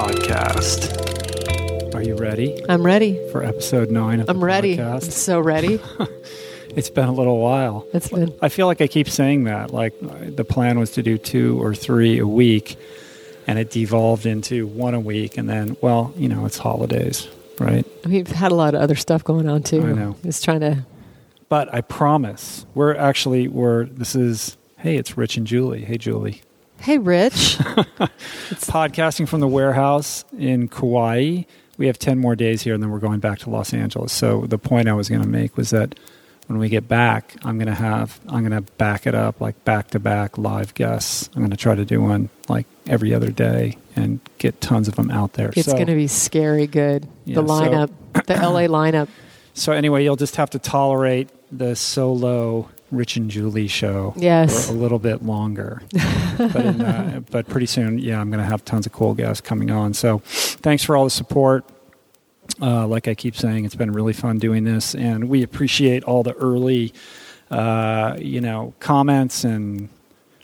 podcast. Are you ready I'm ready. for episode nine of I'm ready. I'm so ready. It's been a little while. It's been I feel like I keep saying that. Like the plan was to do two or three a week, and it devolved into one a week. And then, well, you know, it's holidays, right? we've had a lot of other stuff going on too. I know. Just trying to But I promise, we're actually we're this is. Hey, it's Rich and Julie. Hey, Julie. Hey Rich. it's Podcasting from the warehouse in Kauai. We have ten more days here, and then we're going back to Los Angeles. So the point I was going to make was that when we get back, I'm going to have I'm going to back it up like back to back live guests. I'm going to try to do one like every other day and get tons of them out there. it's so, going to be scary good. Yeah, the so- lineup, the LA lineup. so anyway, you'll just have to tolerate the solo Rich and Julie show Yes. for a little bit longer. but, in, uh, but pretty soon, yeah, I'm going to have tons of cool guests coming on. So thanks for all the support. Uh, like I keep saying, it's been really fun doing this, and we appreciate all the early, uh, you know, comments and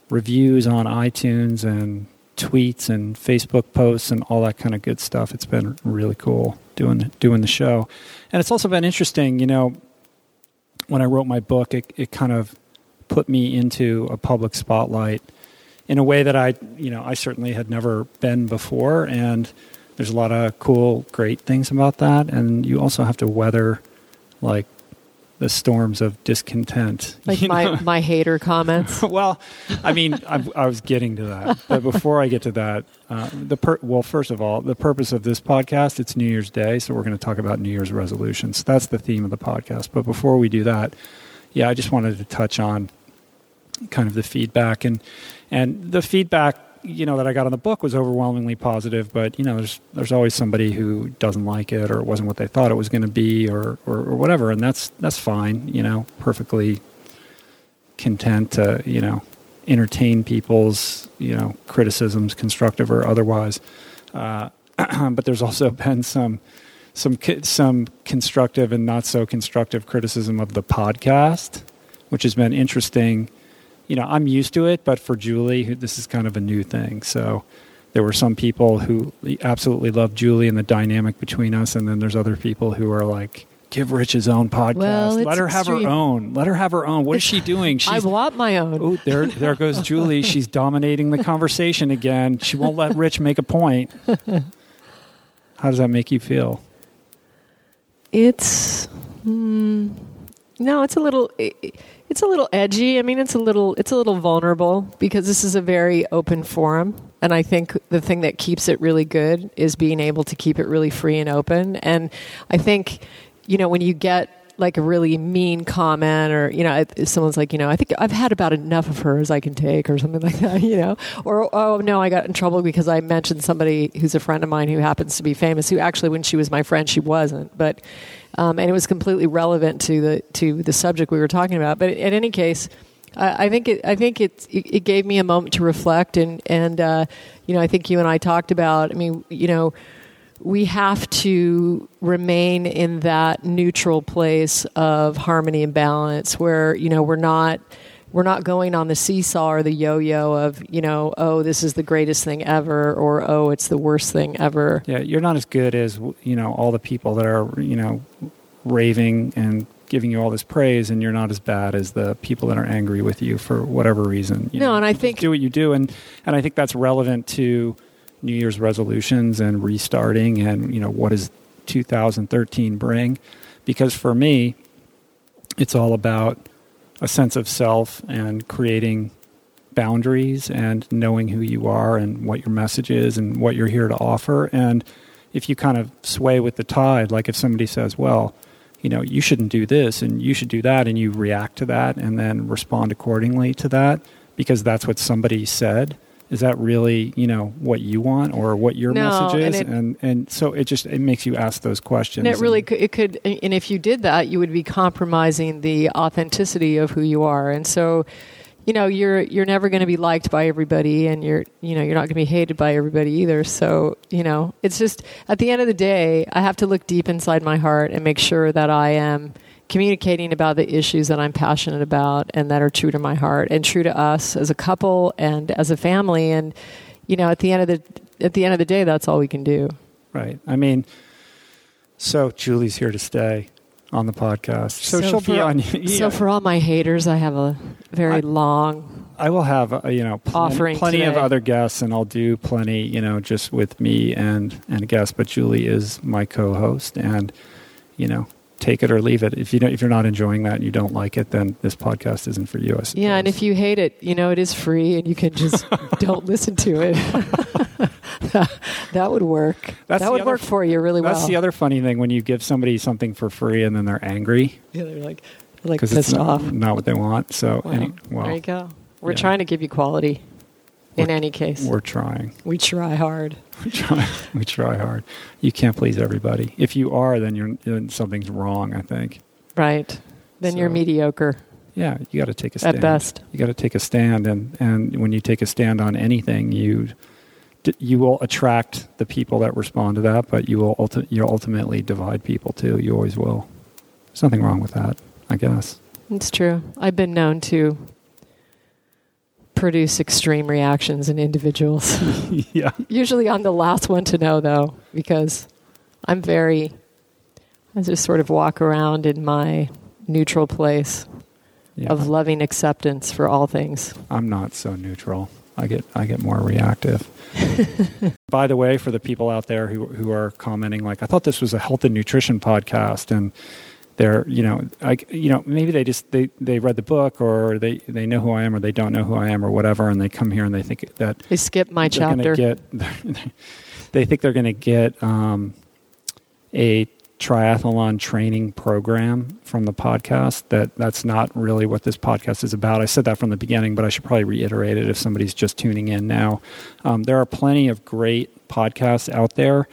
reviews on iTunes and tweets and Facebook posts and all that kind of good stuff. It's been really cool doing doing the show, and it's also been interesting. You know, when I wrote my book, it, it kind of put me into a public spotlight in a way that I, you know, I certainly had never been before, and there's a lot of cool, great things about that. And you also have to weather, like, the storms of discontent. Like you know? my, my hater comments. well, I mean, I, I was getting to that, but before I get to that, uh, the per- well, first of all, the purpose of this podcast it's New Year's Day, so we're going to talk about New Year's resolutions. That's the theme of the podcast. But before we do that, yeah, I just wanted to touch on kind of the feedback and and the feedback you know that I got on the book was overwhelmingly positive, but you know there's there's always somebody who doesn't like it or it wasn't what they thought it was going to be or, or or whatever, and that's that's fine. You know, perfectly content to you know entertain people's you know criticisms, constructive or otherwise. Uh, but there's also been some some some constructive and not so constructive criticism of the podcast, which has been interesting. You know, I'm used to it, but for Julie, this is kind of a new thing. So there were some people who absolutely love Julie and the dynamic between us, and then there's other people who are like, "Give Rich his own podcast. Well, Let it's her have her own. Let her have her own. What is she doing? I She's want my own. Oh, there, there goes Julie. She's dominating the conversation again. She won't let Rich make a point. How does that make you feel? It's mm, no, it's a little it- it's a little edgy. I mean, it's a little it's a little vulnerable because this is a very open forum, and I think the thing that keeps it really good is being able to keep it really free and open. And I think you know when you get like a really mean comment or you know someone's like you know i think i've had about enough of her as i can take or something like that you know or oh no i got in trouble because i mentioned somebody who's a friend of mine who happens to be famous who actually when she was my friend she wasn't but um, and it was completely relevant to the to the subject we were talking about but in any case I think it. I think it. It gave me a moment to reflect, and and uh, you know, I think you and I talked about. I mean, you know, we have to remain in that neutral place of harmony and balance where you know we're not we're not going on the seesaw or the yo-yo of you know oh this is the greatest thing ever or oh it's the worst thing ever Yeah, you're not as good as you know all the people that are you know raving and giving you all this praise, and you're not as bad as the people that are angry with you for whatever reason. you No, know. and I think- do what you do, and and I think that's relevant to New Year's resolutions and restarting, and you know what does 2013 bring? Because for me, it's all about a sense of self and creating boundaries and knowing who you are and what your message is and what you're here to offer. And if you kind of sway with the tide, like if somebody says, well, you know, you shouldn't do this and you should do that, and you react to that and then respond accordingly to that because that's what somebody said. Is that really, you know, what you want or what your No, message and is? it- and and so it just it makes you ask those questions. And it really And- could, it could, and if you did that, you would be compromising the authenticity of who you are. And so, you know, you're you're never going to be liked by everybody, and you're you know you're not going to be hated by everybody either. So, you know, it's just at the end of the day, I have to look deep inside my heart and make sure that I am communicating about the issues that I'm passionate about and that are true to my heart and true to us as a couple and as a family. And you know, at the end of the at the end of the day, that's all we can do. Right. I mean, so Julie's here to stay on the podcast. So, she'll for, be on. You. So for all my haters, I have a very I- long. I will have uh, you know Offering plenty of other guests, and I'll do plenty you know just with me and and guests. But Julie is my co-host, and you know take it or leave it. If you don't, if you're not enjoying that and you don't like it, then this podcast isn't for you. Yeah, and if you hate it, you know it is free, and you can just don't listen to it. that would work. That's that would other work for you really well. that's the other funny thing when you give somebody something for free and then they're angry yeah, they're like, they're like because it's pissed not, off. not what they want. So Well, any, well, there you go. We're yeah. trying to give you quality. In any case, we're trying. we try hard. We try. we try hard. You can't please everybody. If you are, then you're then something's wrong. I think. Right. Then you're mediocre Yeah, you got to take a stand. at best. You got to take a stand, and and when you take a stand on anything, you you will attract the people that respond to that, but you will ulti- you'll ultimately divide people too. You always will. There's nothing wrong with that, I guess. It's true. I've been known to produce extreme reactions in individuals. yeah. Usually I'm the last one to know, though, because I'm very, I just sort of walk around in my neutral place yeah. of loving acceptance for all things. I'm not so neutral. I get I get more reactive. By the way, for the people out there who who are commenting, like I thought this was a health and nutrition podcast, and they're you know like you know maybe they just they they read the book or they they know who I am or they don't know who I am or whatever, and they come here and they think that They skip my chapter. get they think they're going to get um, a triathlon training program from the podcast. That that's not really what this podcast is about. I said that from the beginning but i should probably reiterate it if somebody's just tuning in now. Um, there are plenty of great podcasts out there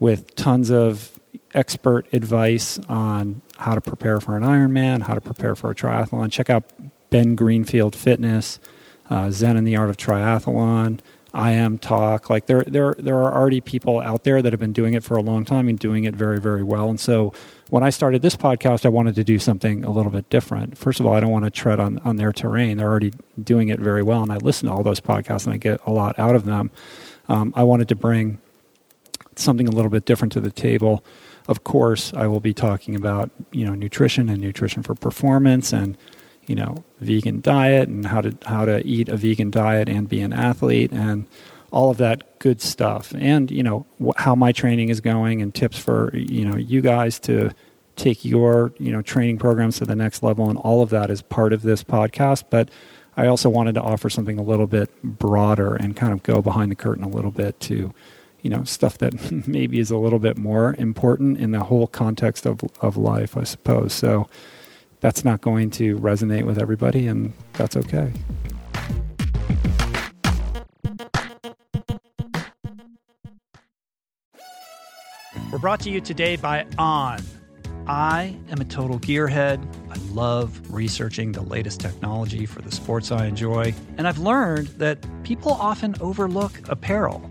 with tons of expert advice on how to prepare for an ironman how to prepare for a triathlon check out ben greenfield fitness uh, zen and the art of triathlon IMTalk. Like there, there, there are already people out there that have been doing it for a long time and doing it very, very well. And so, when I started this podcast, I wanted to do something a little bit different. First of all, I don't want to tread on on their terrain. They're already doing it very well, and I listen to all those podcasts and I get a lot out of them. Um, I wanted to bring something a little bit different to the table. Of course, I will be talking about you know nutrition and nutrition for performance and you know vegan diet and how to how to eat a vegan diet and be an athlete and all of that good stuff. And you know wh- how my training is going and tips for you know you guys to take your you know training programs to the next level and all of that is part of this podcast. But I also wanted to offer something a little bit broader and kind of go behind the curtain a little bit to you know stuff that maybe is a little bit more important in the whole context of of life I suppose so that's not going to resonate with everybody, and that's okay. We're brought to you today by On. I am a total gearhead. I love researching the latest technology for the sports I enjoy. And I've learned that people often overlook apparel.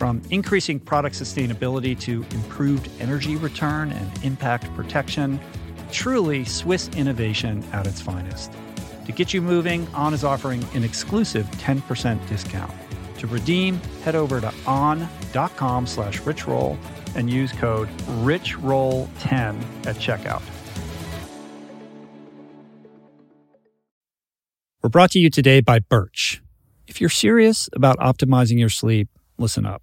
From increasing product sustainability to improved energy return and impact protection, truly Swiss innovation at its finest. To get you moving, On is offering an exclusive 10% discount. To redeem, head over to on.com slash richroll and use code richroll10 at checkout. We're brought to you today by Birch. If you're serious about optimizing your sleep, listen up.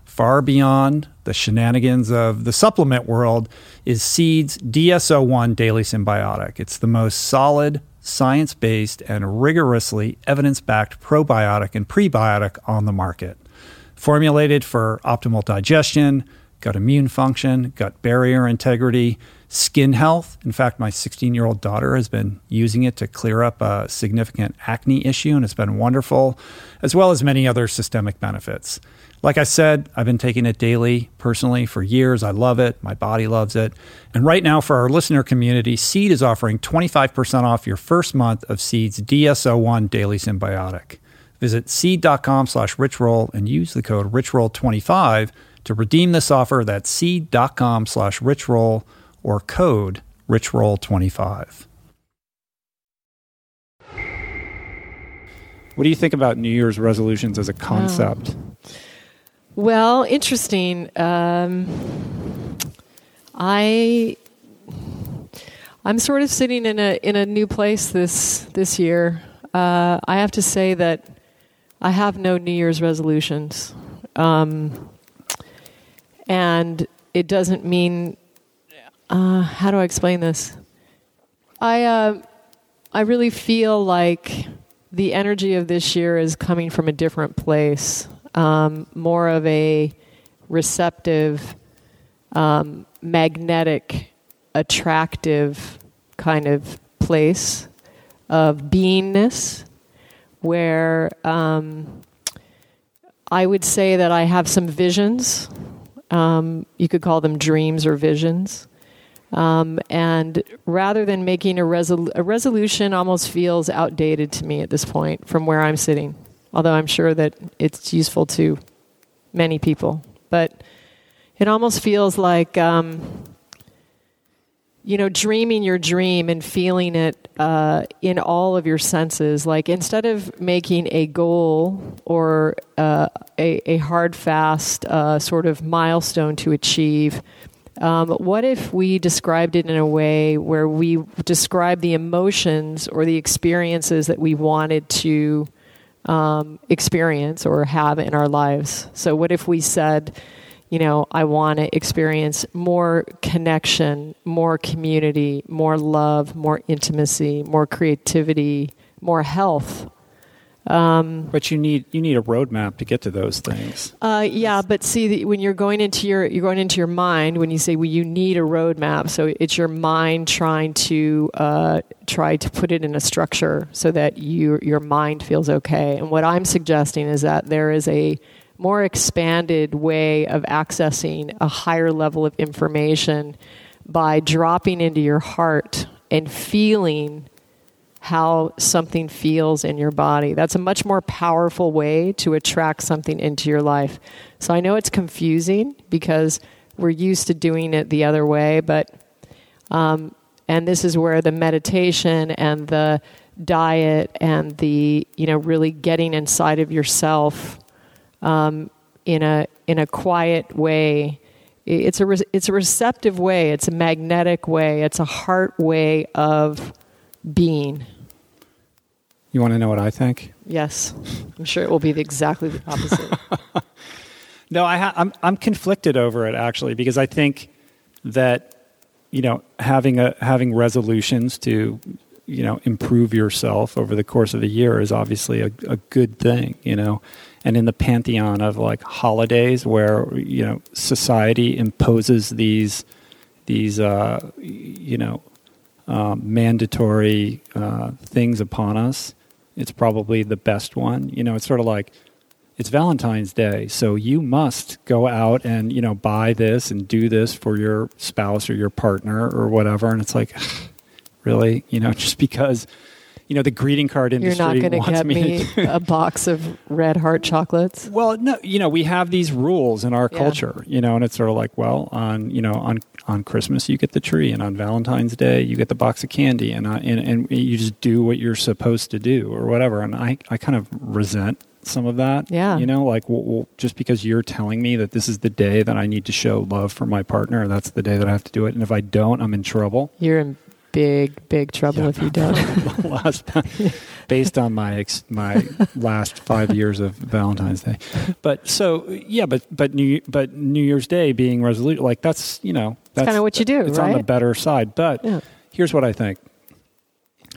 far beyond the shenanigans of the supplement world is Seed's DS-01 Daily Synbiotic. It's the most solid, science based, and rigorously evidence backed probiotic and prebiotic on the market. Formulated for optimal digestion, gut immune function, gut barrier integrity, skin health. In fact, my 16 year old daughter has been using it to clear up a significant acne issue, and it's been wonderful, as well as many other systemic benefits. Like I said, I've been taking it daily personally for years. I love it. My body loves it. And right now, for our listener community, Seed is offering 25% off your first month of Seed's DS-01 Daily Synbiotic. Visit seed.com slash richroll and use the code richroll25 to redeem this offer. That's seed.com slash richroll or code richroll25. What do you think about New Year's resolutions as a concept? Oh. Well, interesting. Um, I I'm sort of sitting in a in a new place this this year. Uh, I have to say that I have no New Year's resolutions, um, and it doesn't mean. Uh, how do I explain this? I uh, I really feel like the energy of this year is coming from a different place um, more of a receptive, um, magnetic, attractive kind of place of beingness where um, I would say that I have some visions. Um, you could call them dreams or visions. Um, and rather than making a, resol- a resolution, almost feels outdated to me at this point from where I'm sitting although I'm sure that it's useful to many people. But it almost feels like, um, you know, dreaming your dream and feeling it uh, in all of your senses. Like instead of making a goal or uh, a, a, hard, fast uh, sort of milestone to achieve, um, what if we described it in a way where we describe the emotions or the experiences that we wanted to um, experience or have in our lives. So, what if we said, you know, I want to experience more connection, more community, more love, more intimacy, more creativity, more health? Um, but you need you need a roadmap to get to those things. Uh, yeah, but see, when you're going into your you're going into your mind when you say, "Well, you need a roadmap," so it's your mind trying to uh, try to put it in a structure so that you your mind feels okay. And what I'm suggesting is that there is a more expanded way of accessing a higher level of information by dropping into your heart and feeling how something feels in your body. That's a much more powerful way to attract something into your life. So I know it's confusing because we're used to doing it the other way, but um, and this is where the meditation and the diet and the you know really getting inside of yourself um, in a in a quiet way. It's a re- it's a receptive way. It's a magnetic way. It's a heart way of being. You want to know what I think? Yes, I'm sure it will be the, exactly the opposite. no, I ha- I'm I'm conflicted over it actually because I think that you know having a having resolutions to you know improve yourself over the course of a year is obviously a, a good thing you know and in the pantheon of like holidays where you know society imposes these these uh, you know um, mandatory uh, things upon us it's probably the best one you know it's sort of like it's Valentine's Day, so you must go out and you know buy this and do this for your spouse or your partner or whatever. And it's like, really, you know, just because you know the greeting card industry You're not going to get me, me a box of red heart chocolates. Well, no, you know, we have these rules in our Yeah. culture, you know, and it's sort of like, well, on you know, on on Christmas you get the tree, and on Valentine's Day you get the box of candy, and I, and and you just do what you're supposed to do or whatever. And I I kind of resent some of that. Yeah. you know, like well, well, just because you're telling me that this is the day that I need to show love for my partner, that's the day that I have to do it, and if I don't, I'm in trouble. You're in big, big trouble Yeah. if you don't. last based on my ex, my last five years of Valentine's Day. But so yeah, but but New but New Year's Day being resolute, like that's you know that's kinda what you do, It's on the better side. But Yeah. here's what I think.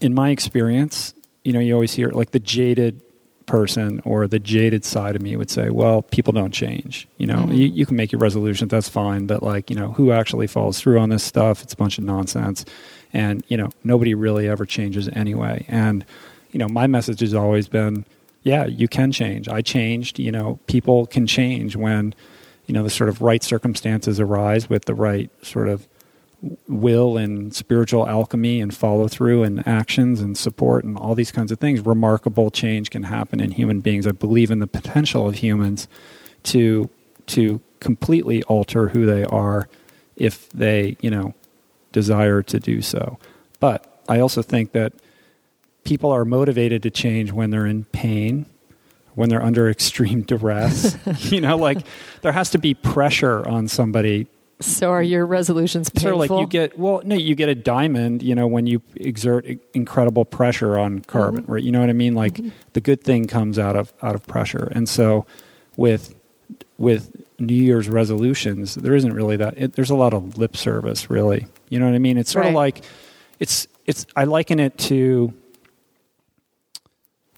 In my experience, you know, you always hear like the jaded person or the jaded side of me would say, well, people don't change. You know, Mhm. you, you can make your resolutions, that's fine. But like, you know, who actually follows through on this stuff? It's a bunch of nonsense. And, you know, nobody really ever changes anyway. And, you know, my message has always been, yeah, you can change. I changed, you know, people can change when, you know, the sort of right circumstances arise with the right sort of will and spiritual alchemy and follow through and actions and support and all these kinds of things remarkable change can happen in human beings. I believe in the potential of humans to to completely alter who they are if they you know desire to do so. But i also think that people are motivated to change when they're in pain when they're under extreme duress. You know like there has to be pressure on somebody. So are your resolutions painful? sort of like you get well no you get a diamond you know when you exert incredible pressure on carbon Mm-hmm. right? You know what i mean? Like the good thing comes out of out of pressure. And so with with new year's resolutions there isn't really that it, there's a lot of lip service really. You know what i mean? It's sort of like it's it's i liken it to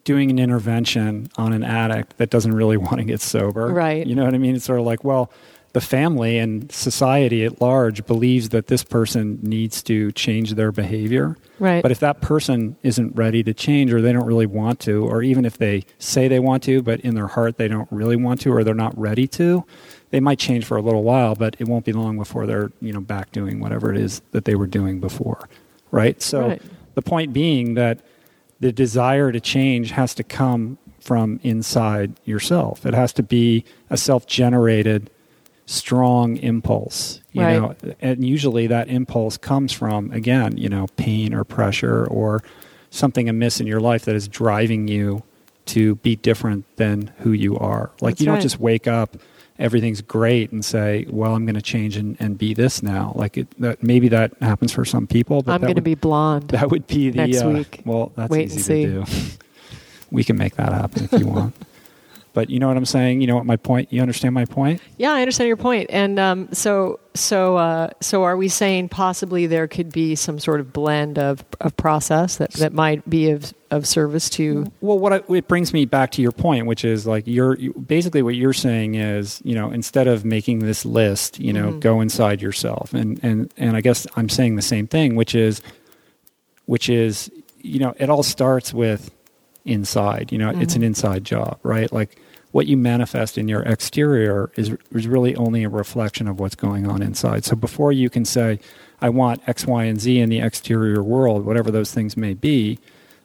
doing an intervention on an addict that doesn't really want to get sober Right. you know what i mean it's sort of like well the family and society at large believes that this person needs to change their behavior. right. But if that person isn't ready to change or they don't really want to, or even if they say they want to, but in their heart they don't really want to or they're not ready to, they might change for a little while, but it won't be long before they're, you know, back doing whatever it is that they were doing before. Right? So Right. the point being that the desire to change has to come from inside yourself. It has to be a self-generated strong impulse you Right. know and usually that impulse comes from again you know pain or pressure or something amiss in your life that is driving you to be different than who you are like That's you don't right. just wake up everything's great and say well i'm going to change and, and be this now like it, that maybe that happens for some people but I'm going to be blonde. that would be the next uh, week. well that's Wait easy to do we can make that happen if you want but you know what i'm saying you know what my point you understand my point Yeah, I understand your point. And um, so, so, uh, so, are we saying possibly there could be some sort of blend of, of process that, that might be of, of service to? Well, what I, it brings me back to your point, which is like you're you, basically what you're saying is, you know, instead of making this list, you know, Mhm. go inside yourself, and and and I guess I'm saying the same thing, which is, which is, you know, it all starts with inside. You know, it's an Mhm. inside job, right? Like what you manifest in your exterior is is really only a reflection of what's going on inside. So before you can say, I want X, Y, and Z in the exterior world, whatever those things may be,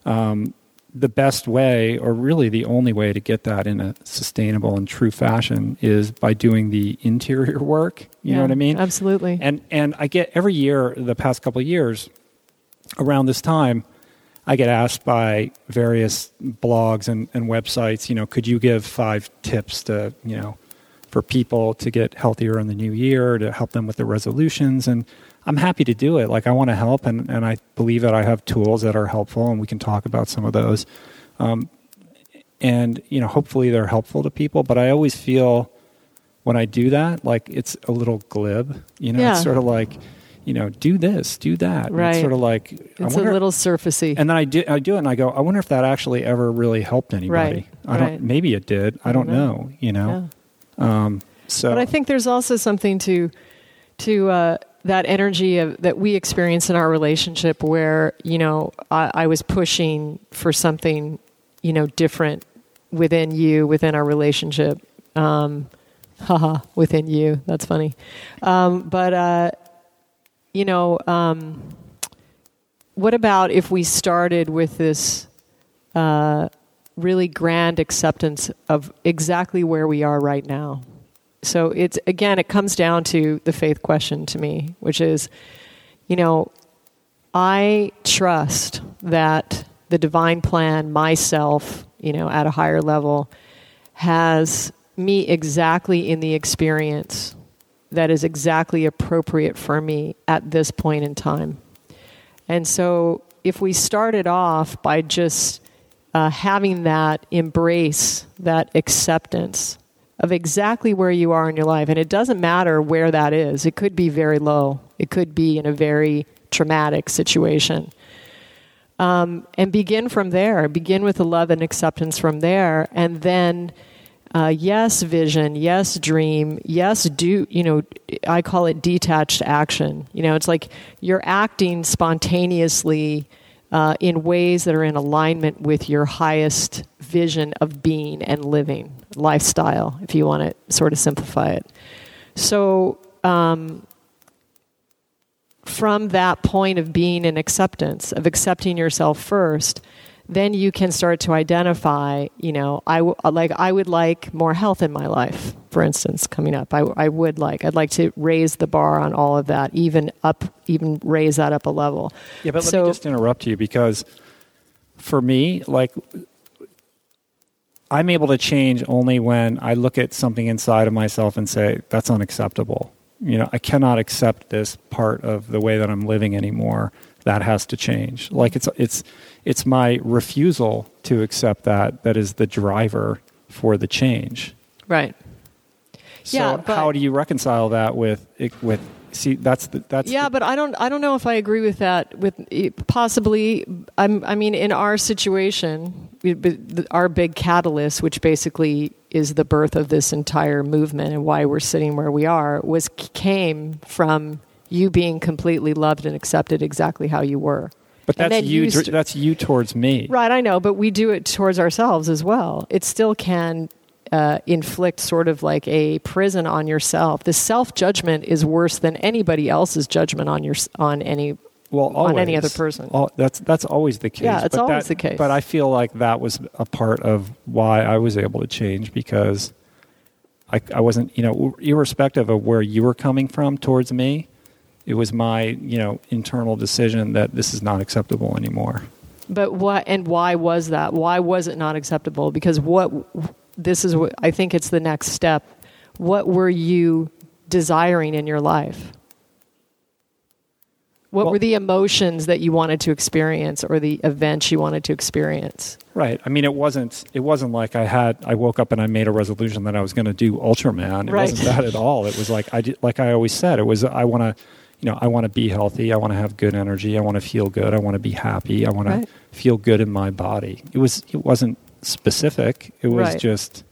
um, the best way, or really the only way to get that in a sustainable and true fashion, is by doing the interior work. You Yeah, know what I mean? Absolutely. And and I get every year, the past couple of years, around this time, I get asked by various blogs and, and websites, you know, could you give five tips to, you know, for people to get healthier in the new year, to help them with their resolutions? And I'm happy to do it. Like I want to help, and, and I believe that I have tools that are helpful, and we can talk about some of those. Um, and you know, hopefully they're helpful to people. But I always feel when I do that, like it's a little glib. You know, Yeah. it's sort of like, you know, do this, do that. And Right. It's sort of like I it's a little surfacey. and then I do I do it, and I go, I wonder if that actually ever really helped anybody. Right, I don't. right. Maybe it did. I don't don't know. know. You know. Yeah. Um, so But I think there's also something to to uh, that energy of, that we experience in our relationship, where you know I, I was pushing for something, you know, different within you, within our relationship. Um, haha, within you. That's funny. Um, but uh, you know, um, what about if we started with this? Uh, really grand acceptance of exactly where we are right now. So it's again, it comes down to the faith question to me, which is, you know, I trust that the divine plan, myself, you know, at a higher level, has me exactly in the experience that is exactly appropriate for me at this point in time. And so if we started off by just uh, having that embrace, that acceptance of exactly where you are in your life. And it doesn't matter where that is, it could be very low, it could be in a very traumatic situation. Um, and begin from there, begin with the love and acceptance from there, and then. Uh, yes, vision. Yes, dream. Yes, do. You know, I call it detached action. You know, it's like you're acting spontaneously uh, in ways that are in alignment with your highest vision of being and living lifestyle, if you want to sort of simplify it. So, um, from that point of being in acceptance, of accepting yourself first, then you can start to identify, you know, I w- uh, like I would like more health in my life, for instance, coming up. I, I would like, I'd like to raise the bar on all of that, even up, even raise that up a level. Yeah, but let me just interrupt you because for me, like, I'm able to change only when I look at something inside of myself and say, that's unacceptable. You know, I cannot accept this part of the way that I'm living anymore. That has to change. Like it's it's it's my refusal to accept that that is the driver for the change. Right. So Yeah, but- how do you reconcile that with with see that's the, that's yeah, the, but I don't. I don't know if I agree with that. With possibly, I'm, I mean, in our situation, our big catalyst, which basically is the birth of this entire movement and why we're sitting where we are, was came from you being completely loved and accepted exactly how you were. But that's you st- that's you towards me. Right, I know, but we do it towards ourselves as well. It still can uh, inflict sort of like a prison on yourself. The self judgment is worse than anybody else's judgment on your on any. well, on any other person. Al- that's that's always the case. Yeah, it's but always that- the case. But I feel like that was a part of why I was able to change because I, I wasn't, you know, irrespective of where you were coming from towards me, it was my, you know, internal decision that this is not acceptable anymore. But what and why was that? Why was it not acceptable? Because what this is what I think it's the next step. What were you desiring in your life? What Well- were the emotions that you wanted to experience or the events you wanted to experience? Right. I mean, it wasn't. It wasn't like I had. I woke up and I made a resolution that I was going to do Ultraman. It Right. wasn't that at all. It was like I did, like I always said. It was I want to, you know, I want to be healthy. I want to have good energy. I want to feel good. I want to be happy. I want Right. to feel good in my body. It was. It wasn't specific. It was Right. just.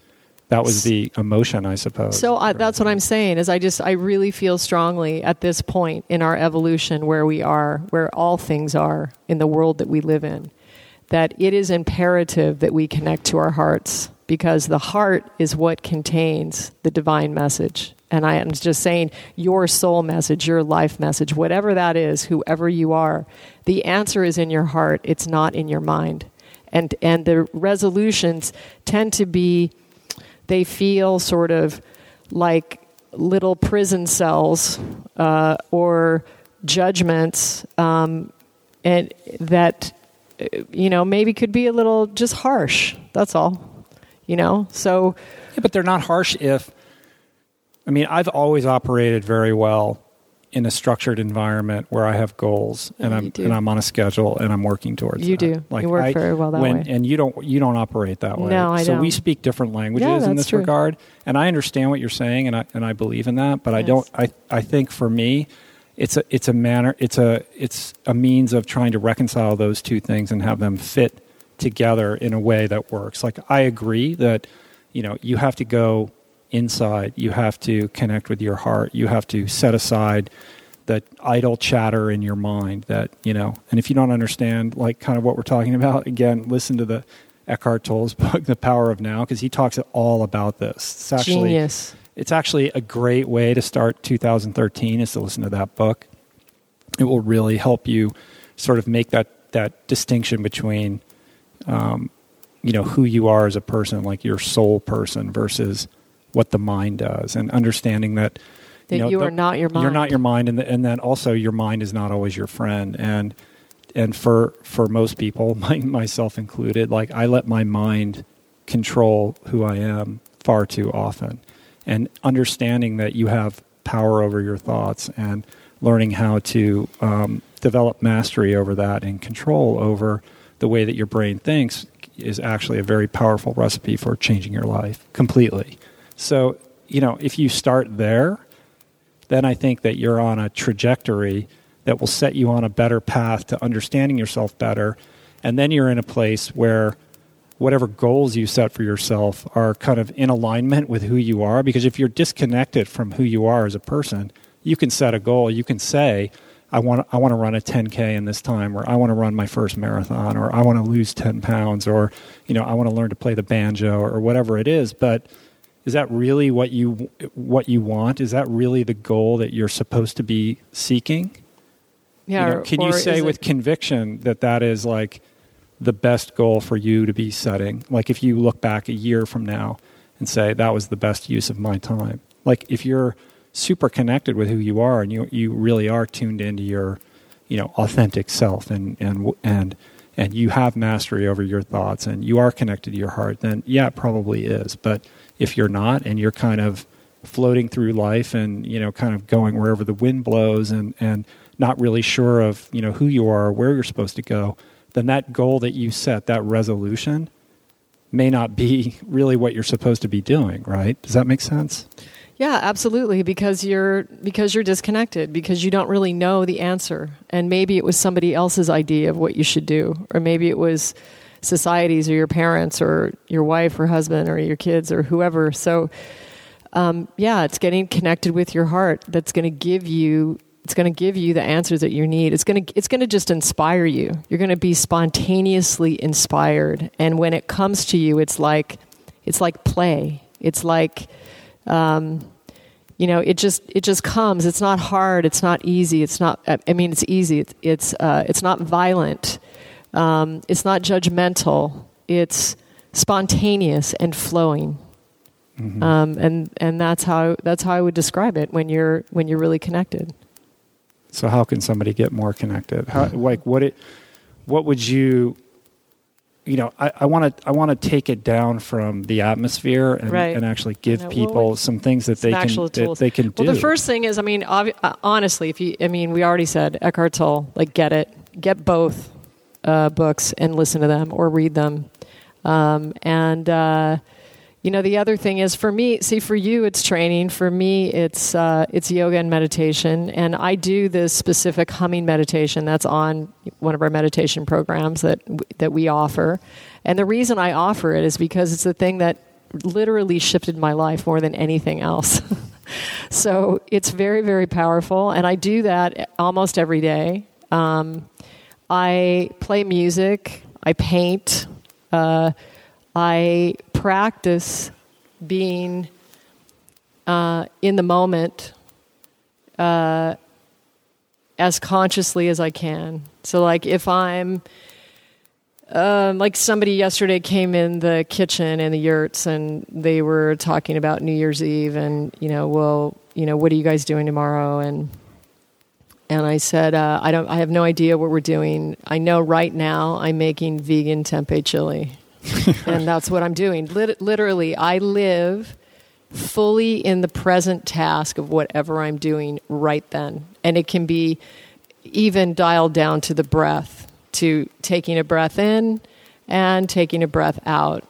That was the emotion, I suppose. So I, that's what I'm saying is I just I really feel strongly at this point in our evolution where we are, where all things are in the world that we live in, that it is imperative that we connect to our hearts because the heart is what contains the divine message. And I am just saying, your soul message, your life message, whatever that is, whoever you are, the answer is in your heart. It's not in your mind. And and the resolutions tend to be, they feel sort of like little prison cells uh, or judgments, um, and that you know maybe could be a little just harsh. That's all. You know, so. Yeah, but they're not harsh if. I mean, I've always operated very well in a structured environment where I have goals and Yeah, I'm do. and I'm on a schedule and I'm working towards. You that. do. You work very well that when, way. And you don't you don't operate that way. No, I so we don't. speak different languages Yeah, in this true. regard, and I understand what you're saying, and I and I believe in that. But I don't. I I think for me. It's a it's a manner it's a it's a means of trying to reconcile those two things and have them fit together in a way that works. Like I agree that you know you have to go inside. You have to connect with your heart. You have to set aside that idle chatter in your mind that you know and if you don't understand like kind of what we're talking about again listen to the eckhart tolle's book the power of now because he talks all about this it's actually Genius. it's actually a great way to start 2013 is to listen to that book it will really help you sort of make that that distinction between um, you know who you are as a person like your soul person versus what the mind does and understanding that That know, you the- are not your mind. you're not your mind, and the, and then also your mind is not always your friend. And and for for most people, my, myself included, like I let my mind control who I am far too often. And understanding that you have power over your thoughts and learning how to um, develop mastery over that and control over the way that your brain thinks is actually a very powerful recipe for changing your life completely. So, you know, if you start there, then I think that you're on a trajectory that will set you on a better path to understanding yourself better. And then you're in a place where whatever goals you set for yourself are kind of in alignment with who you are. Because if you're disconnected from who you are as a person, you can set a goal. You can say, I want, I want to run a 10K in this time, or I want to run my first marathon, or I want to lose 10 pounds, or, you know, I want to learn to play the banjo, or whatever it is. But is that really what you what you want? Is that really the goal that you're supposed to be seeking? Yeah. You know, or- can you or say with it- conviction that that is like the best goal for you to be setting? Like if you look back a year from now and say that was the best use of my time. Like if you're super connected with who you are and you you really are tuned into your you know authentic self and and and and you have mastery over your thoughts and you are connected to your heart then yeah it probably is but if you're not and you're kind of floating through life and you know kind of going wherever the wind blows and and not really sure of you know who you are or where you're supposed to go then that goal that you set that resolution may not be really what you're supposed to be doing right does that make sense Yeah, absolutely. Because you're because you're disconnected because you don't really know the answer, and maybe it was somebody else's idea of what you should do, or maybe it was society's or your parents or your wife or husband or your kids or whoever. So, um, yeah, it's getting connected with your heart. That's going to give you. It's going to give you the answers that you need. It's going to. It's going to just inspire you. You're going to be spontaneously inspired, and when it comes to you, it's like, it's like play. It's like um, you know it just it just comes it's not hard it's not easy it's not i mean it's easy it's it's, uh, it's not violent um, it's not judgmental it's spontaneous and flowing Mm-hmm. um, and and that's how that's how i would describe it when you're when you're really connected So how can somebody get more connected? How, like what it, what would you, you know, I want to I want to take it down from the atmosphere and, Right. and actually give know, what people would- some things that some they can actual that they can do. Well, the first thing is, I mean, obvi- uh, honestly, if you, I mean, we already said Eckhart Tolle, like, get it, get both uh, books and listen to them or read them. Um, and, uh, you know, the other thing is for me, see, for you, it's training. For me, it's, uh, it's yoga and meditation. And I do this specific humming meditation that's on one of our meditation programs that, that we offer. And the reason I offer it is because it's the thing that literally shifted my life more than anything else. so it's very, very powerful. And I do that almost every day. Um, I play music, I paint, uh, I practice being uh, in the moment uh, as consciously as I can. So, like, if I'm um, like somebody yesterday came in the kitchen in the yurts and they were talking about New Year's Eve and you know, well, you know, what are you guys doing tomorrow? And and I said, uh, I don't, I have no idea what we're doing. I know right now I'm making vegan tempeh chili, and that's what I'm doing. Lit- literally, I live fully in the present task of whatever I'm doing right then, and it can be even dialed down to the breath, to taking a breath in and taking a breath out.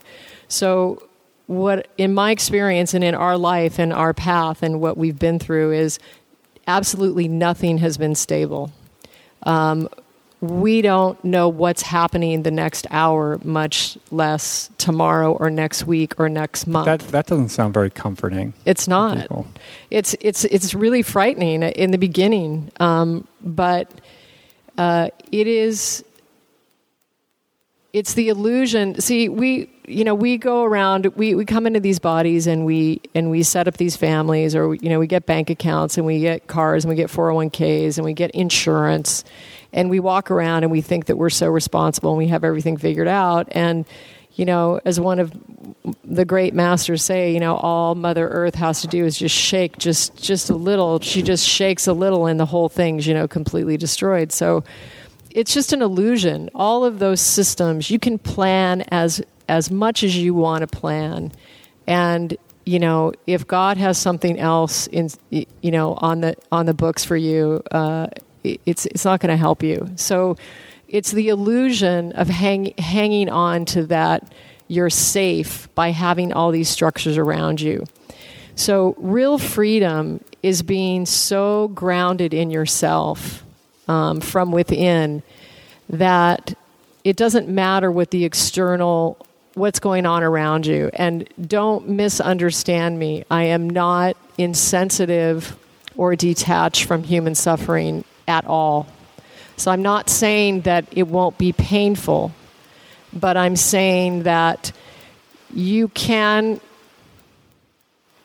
So what in my experience and in our life and our path and what we've been through is absolutely nothing has been stable. Um, we don't know what's happening the next hour, much less tomorrow or next week or next month. That that doesn't sound very comforting. It's not. It's it's it's really frightening in the beginning, um, but uh, it is. It's the illusion. See, we you know we go around. We, we come into these bodies and we and we set up these families, or you know we get bank accounts and we get cars and we get four hundred one ks and we get insurance, and we walk around and we think that we're so responsible and we have everything figured out. And you know, as one of the great masters say, you know, all Mother Earth has to do is just shake just just a little. She just shakes a little, and the whole thing's you know completely destroyed. So it's just an illusion. All of those systems you can plan as as much as you want to plan, and you know if God has something else in you know on the on the books for you, uh, it's it's not going to help you. So it's the illusion of hang, hanging on to that you're safe by having all these structures around you. So, real freedom is being so grounded in yourself um, from within that it doesn't matter what the external, what's going on around you. And don't misunderstand me. I am not insensitive or detached from human suffering at all. So, I'm not saying that it won't be painful, but I'm saying that you can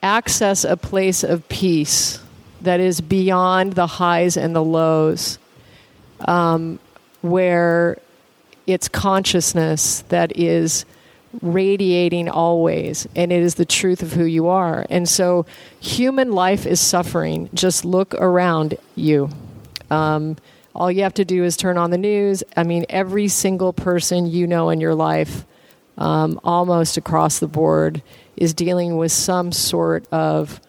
access a place of peace that is beyond the highs and the lows, um, where it's consciousness that is radiating always, and it is the truth of who you are. And so, human life is suffering. Just look around you. Um, all you have to do is turn on the news. I mean, every single person you know in your life, um, almost across the board, is dealing with some sort of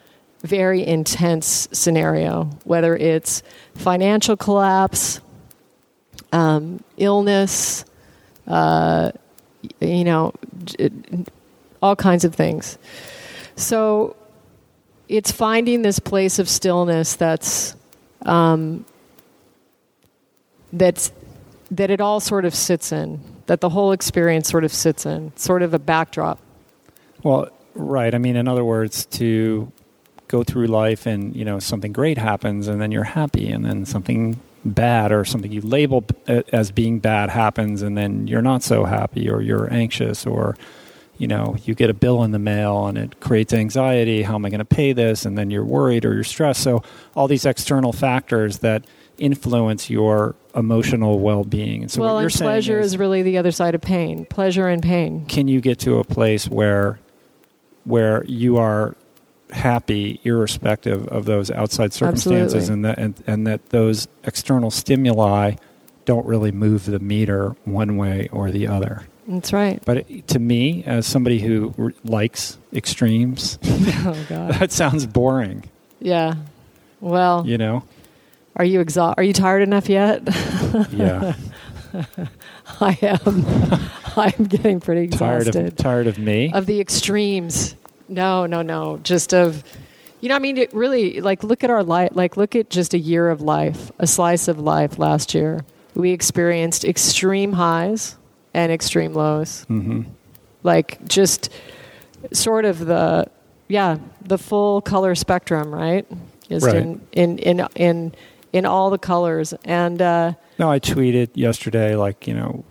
very intense scenario, whether it's financial collapse, um, illness, uh, you know, all kinds of things. So it's finding this place of stillness that's um, that's that it all sort of sits in, that the whole experience sort of sits in, sort of a backdrop. Well, right. I mean, in other words, to go through life and you know something great happens, and then you're happy, and then something bad or something you label uh, as being bad happens, and then you're not so happy, or you're anxious, or you know you get a bill in the mail and it creates anxiety. How am I going to pay this? And then you're worried or you're stressed. So all these external factors that influence your emotional well-being. And so well, what you're and saying pleasure is, is really the other side of pain. Pleasure and pain. can you get to a place where where you are happy irrespective of those outside circumstances Absolutely. and that and, and that those external stimuli don't really move the meter one way or the other That's right. but it, to me as somebody who r- likes extremes oh God. that sounds boring Yeah. Well, you know are you exa- Are you tired enough yet? yeah I am. I'm getting pretty tired exhausted of tired of me of the extremes. No, no, no. Just of, you know, I mean, it really like look at our life. Like look at just a year of life, a slice of life last year. We experienced extreme highs and extreme lows. hmm Like just sort of the, yeah, the full color spectrum, right? Just Right. in in in in in all the colors and. uh no i tweeted yesterday like you know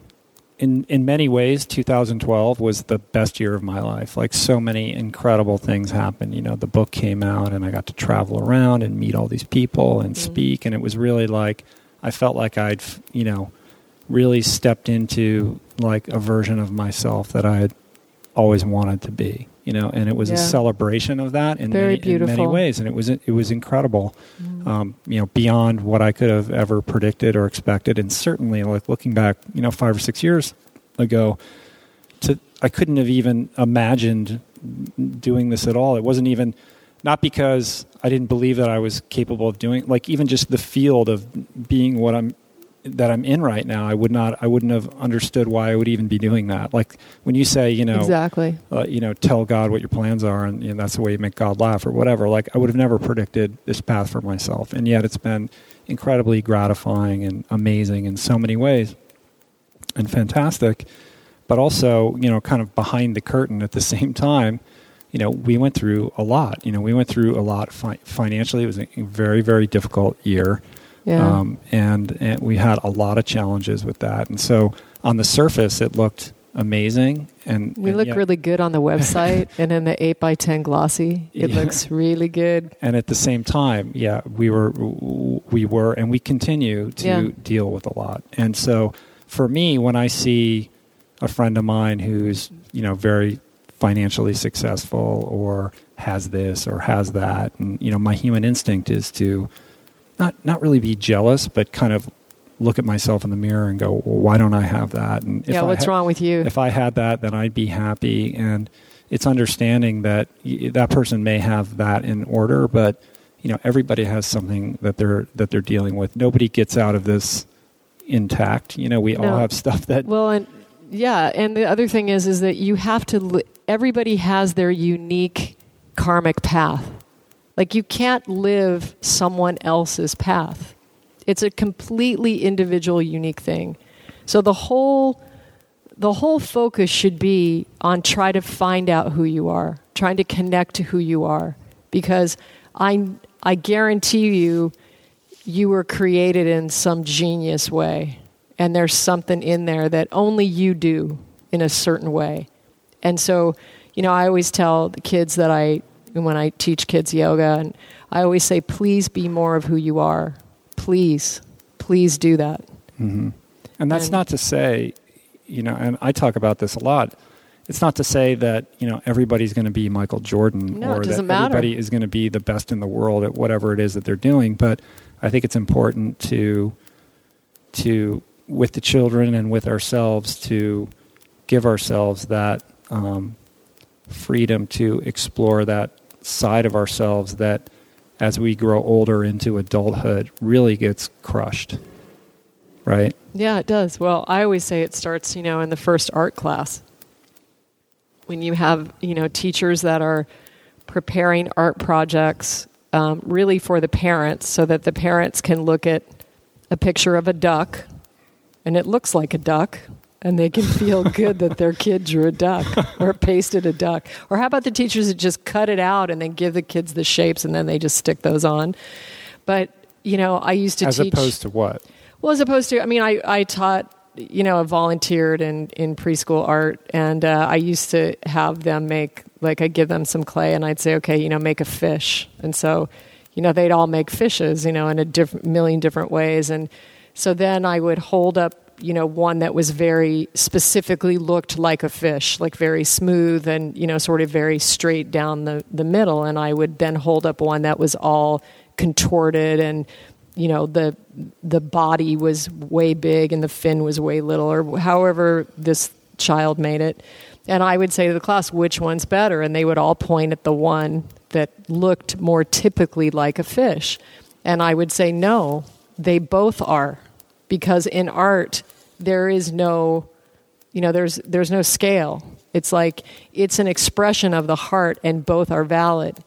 in in many ways 2012 was the best year of my life. Like so many incredible things happened. You know the book came out and i got to travel around and meet all these people and Mm-hmm. speak. And it was really like i felt like i'd you know really stepped into like a version of myself that i had always wanted to be you know and it was a celebration of that in, many, in many ways and it was it was incredible Mm. um, you know, beyond what I could have ever predicted or expected. And certainly, like looking back, you know, five or six years ago, to I couldn't have even imagined doing this at all. It wasn't even not because I didn't believe that I was capable of doing. Like even just the field of being what I'm that I'm in right now, I would not, I wouldn't have understood why I would even be doing that. Like when you say, you know, exactly. uh, you know, tell God what your plans are, and you know, that's the way you make God laugh, or whatever. Like I would have never predicted this path for myself, and yet it's been incredibly gratifying and amazing in so many ways, and fantastic. But also, you know, kind of behind the curtain at the same time, you know, we went through a lot. You know, we went through a lot fi- financially. It was a very, very difficult year. Yeah. Um, and, and we had a lot of challenges with that. And so on the surface, it looked amazing. And we and look yet- really good on the website and in the 8 by 10 glossy. It Yeah. looks really good. and at the same time, yeah, we were, we were, and we continue to Yeah. deal with a lot. And so for me, when I see a friend of mine who's, you know, very financially successful or has this or has that, and, you know, my human instinct is to not, not really be jealous, but kind of look at myself in the mirror and go, well, why don't I have that? And if yeah, I what's ha- wrong with you? if I had that, then I'd be happy. And it's understanding that y- that person may have that in order, but you know everybody has something that they're that they're dealing with. Nobody gets out of this intact. You know, we all have stuff that Well, and yeah, and the other thing is, is that you have to. Li- everybody has their unique karmic path. Like you can't live someone else's path. It's a completely individual, unique thing. So the whole, the whole focus should be on try to find out who you are, trying to connect to who you are, because I, I guarantee you, you were created in some genius way and there's something in there that only you do in a certain way and so you know i always tell the kids that i when i teach kids yoga and i always say please be more of who you are please please do that hmm And that's And- not to say, you know, and I talk about this a lot. It's not to say that you know everybody's going to be Michael Jordan No, or that matter. everybody is going to be the best in the world at whatever it is that they're doing. But I think it's important to to with the children and with ourselves to give ourselves that um, freedom to explore that side of ourselves that as we grow older into adulthood really gets crushed right Yeah, it does. Well, I always say it starts, you know, in the first art class. When you have, you know, teachers that are preparing art projects um, really for the parents so that the parents can look at a picture of a duck and it looks like a duck and they can feel good that their kid drew a duck or pasted a duck. Or how about the teachers that just cut it out and then give the kids the shapes and then they just stick those on? But, you know, I used to as teach. opposed to what Well, as opposed to, I mean, I, I taught, you know, I volunteered in, in preschool art, and uh, I used to have them make, like, I'd give them some clay, and I'd say, okay, you know, make a fish. And so, you know, they'd all make fishes, you know, in a diff- million different ways. And so then I would hold up, you know, one that was very specifically looked like a fish, like very smooth and, you know, sort of very straight down the, the middle. And I would then hold up one that was all contorted and you know the the body was way big and the fin was way little or however this child made it. And i would say to the class which one's better? And they would all point at the one that looked more typically like a fish. And i would say no they both are because in art there is no you know there's there's no scale. It's like it's an expression of the heart and both are valid.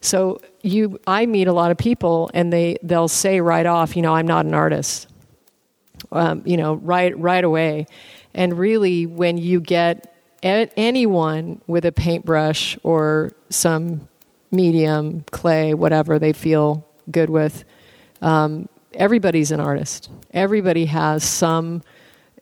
So you i meet a lot of people and they they'll say right off you know i'm not an artist. Um, you know right right away. And really when you get anyone with a paintbrush or some medium clay whatever they feel good with um, everybody's an artist everybody has some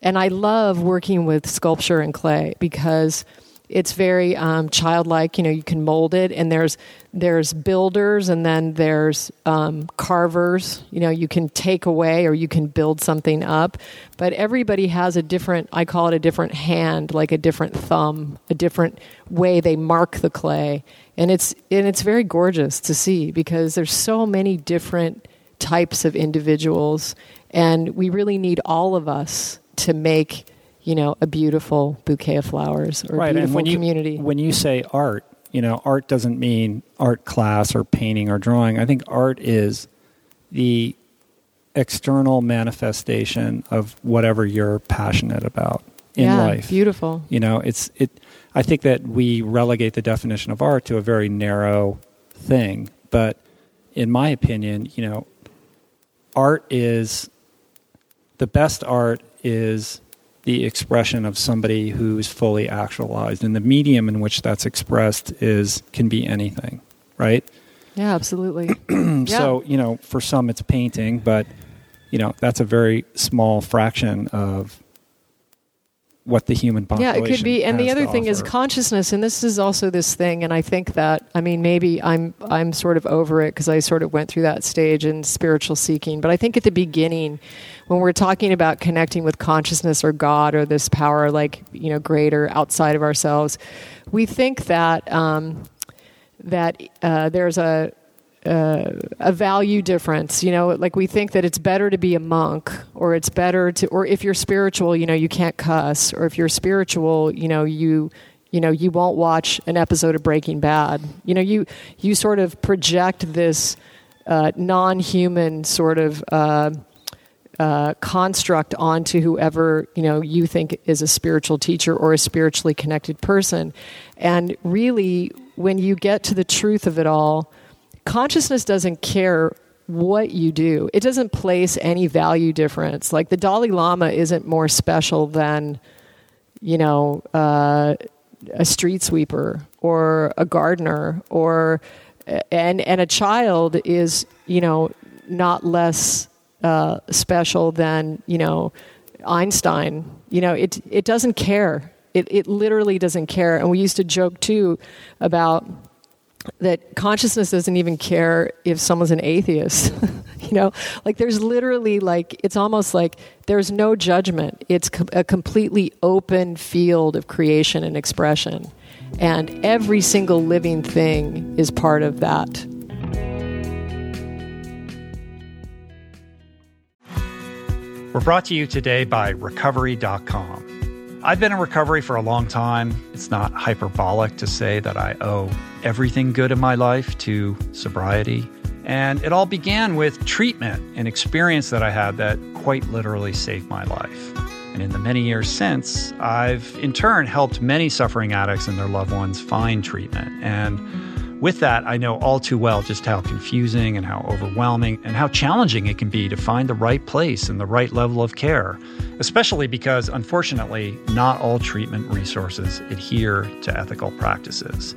and I love working with sculpture and clay because it's very um, childlike. You know, you can mold it, and there's there's builders, and then there's um, carvers. You know, you can take away or you can build something up, but everybody has a different. I call it a different hand, like a different thumb, a different way they mark the clay, and it's and it's very gorgeous to see because there's so many different types of individuals, and we really need all of us to make you know, a beautiful bouquet of flowers or right. a beautiful when community. You, when you say art, you know, art doesn't mean art class or painting or drawing. I think art is the external manifestation of whatever you're passionate about in yeah, life. Beautiful. You know, it's it I think that we relegate the definition of art to a very narrow thing, but in my opinion, you know, art is the best art is the expression of somebody who's fully actualized. And the medium in which that's expressed is can be anything right? Yeah absolutely. So you know for some it's painting but you know that's a very small fraction of what the human population. Yeah, it could be. And the other thing offer. is consciousness, and this is also this thing. And I think that I mean maybe I'm I'm sort of over it because I sort of went through that stage in spiritual seeking. But I think at the beginning, when we're talking about connecting with consciousness or God or this power like you know greater outside of ourselves, we think that um, that uh, there's a uh, a value difference. You know, like we think that it's better to be a monk, or it's better to, or if you're spiritual, you know, you can't cuss, or if you're spiritual, you know, you, you know, you won't watch an episode of Breaking Bad. You know, you you sort of project this uh, non-human sort of. Uh, uh, construct onto whoever you know you think is a spiritual teacher or a spiritually connected person, and really, when you get to the truth of it all, consciousness doesn't care what you do. It doesn't place any value difference. Like the Dalai Lama isn't more special than, you know, uh, a street sweeper or a gardener or and and a child is you know not less uh, special than you know Einstein. You know, it it doesn't care. It it literally doesn't care. And we used to joke too about that consciousness doesn't even care if someone's an atheist you know? Like there's literally like it's almost like there's no judgment. It's a completely open field of creation and expression. And every single living thing is part of that. We're brought to you today by recovery.com I've been in recovery for a long time. It's not hyperbolic to say that I owe everything good in my life to sobriety. And it all began with treatment, an experience that I had that quite literally saved my life. And in the many years since, I've in turn helped many suffering addicts and their loved ones find treatment. And with that, I know all too well just how confusing and how overwhelming and how challenging it can be to find the right place and the right level of care, especially because, unfortunately, not all treatment resources adhere to ethical practices.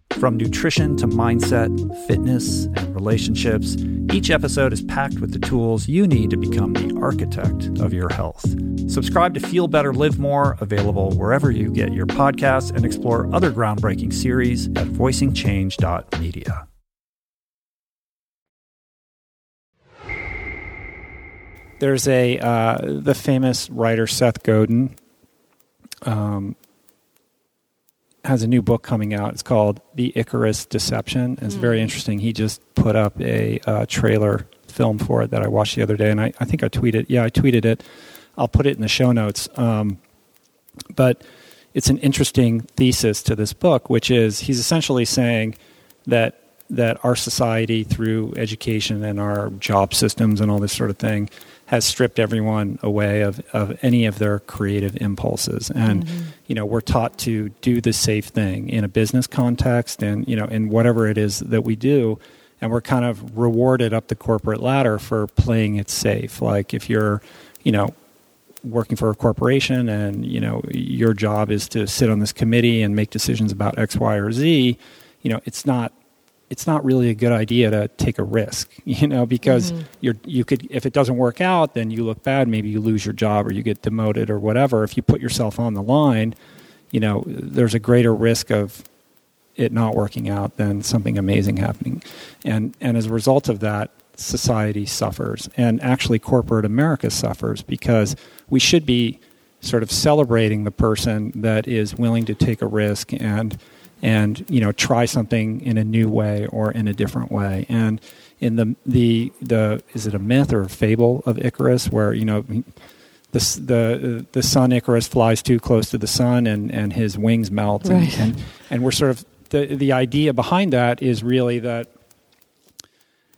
From nutrition to mindset, fitness, and relationships, each episode is packed with the tools you need to become the architect of your health. Subscribe to Feel Better, Live More, available wherever you get your podcasts, and explore other groundbreaking series at voicingchange.media. There's a uh, the famous writer Seth Godin um, has a new book coming out. It's called The Icarus Deception. It's very Mm. interesting. He just put up a uh, trailer film for it that I watched the other day, and I, I think I tweeted. Yeah, I tweeted it. I'll put it in the show notes. Um, but it's an interesting thesis to this book, which is he's essentially saying that that our society, through education and our job systems and all this sort of thing, has stripped everyone away of, of any of their creative impulses. And mm-hmm. you know, we're taught to do the safe thing in a business context, and you know, in whatever it is that we do. And we're kind of rewarded up the corporate ladder for playing it safe. Like if you're, you know, working for a corporation and you know your job is to sit on this committee and make decisions about X, Y, or Z, you know it's not it's not really a good idea to take a risk, you know, because mm-hmm. you're you could if it doesn't work out, then you look bad. Maybe you lose your job or you get demoted or whatever. If you put yourself on the line, you know, there's a greater risk of it not working out than something amazing happening, and and as a result of that, society suffers, and actually corporate America suffers because we should be sort of celebrating the person that is willing to take a risk and and you know try something in a new way or in a different way and in the the the is it a myth or a fable of Icarus where you know the the the son Icarus flies too close to the sun and and his wings melt and Right. and, and we're sort of the the idea behind that is really that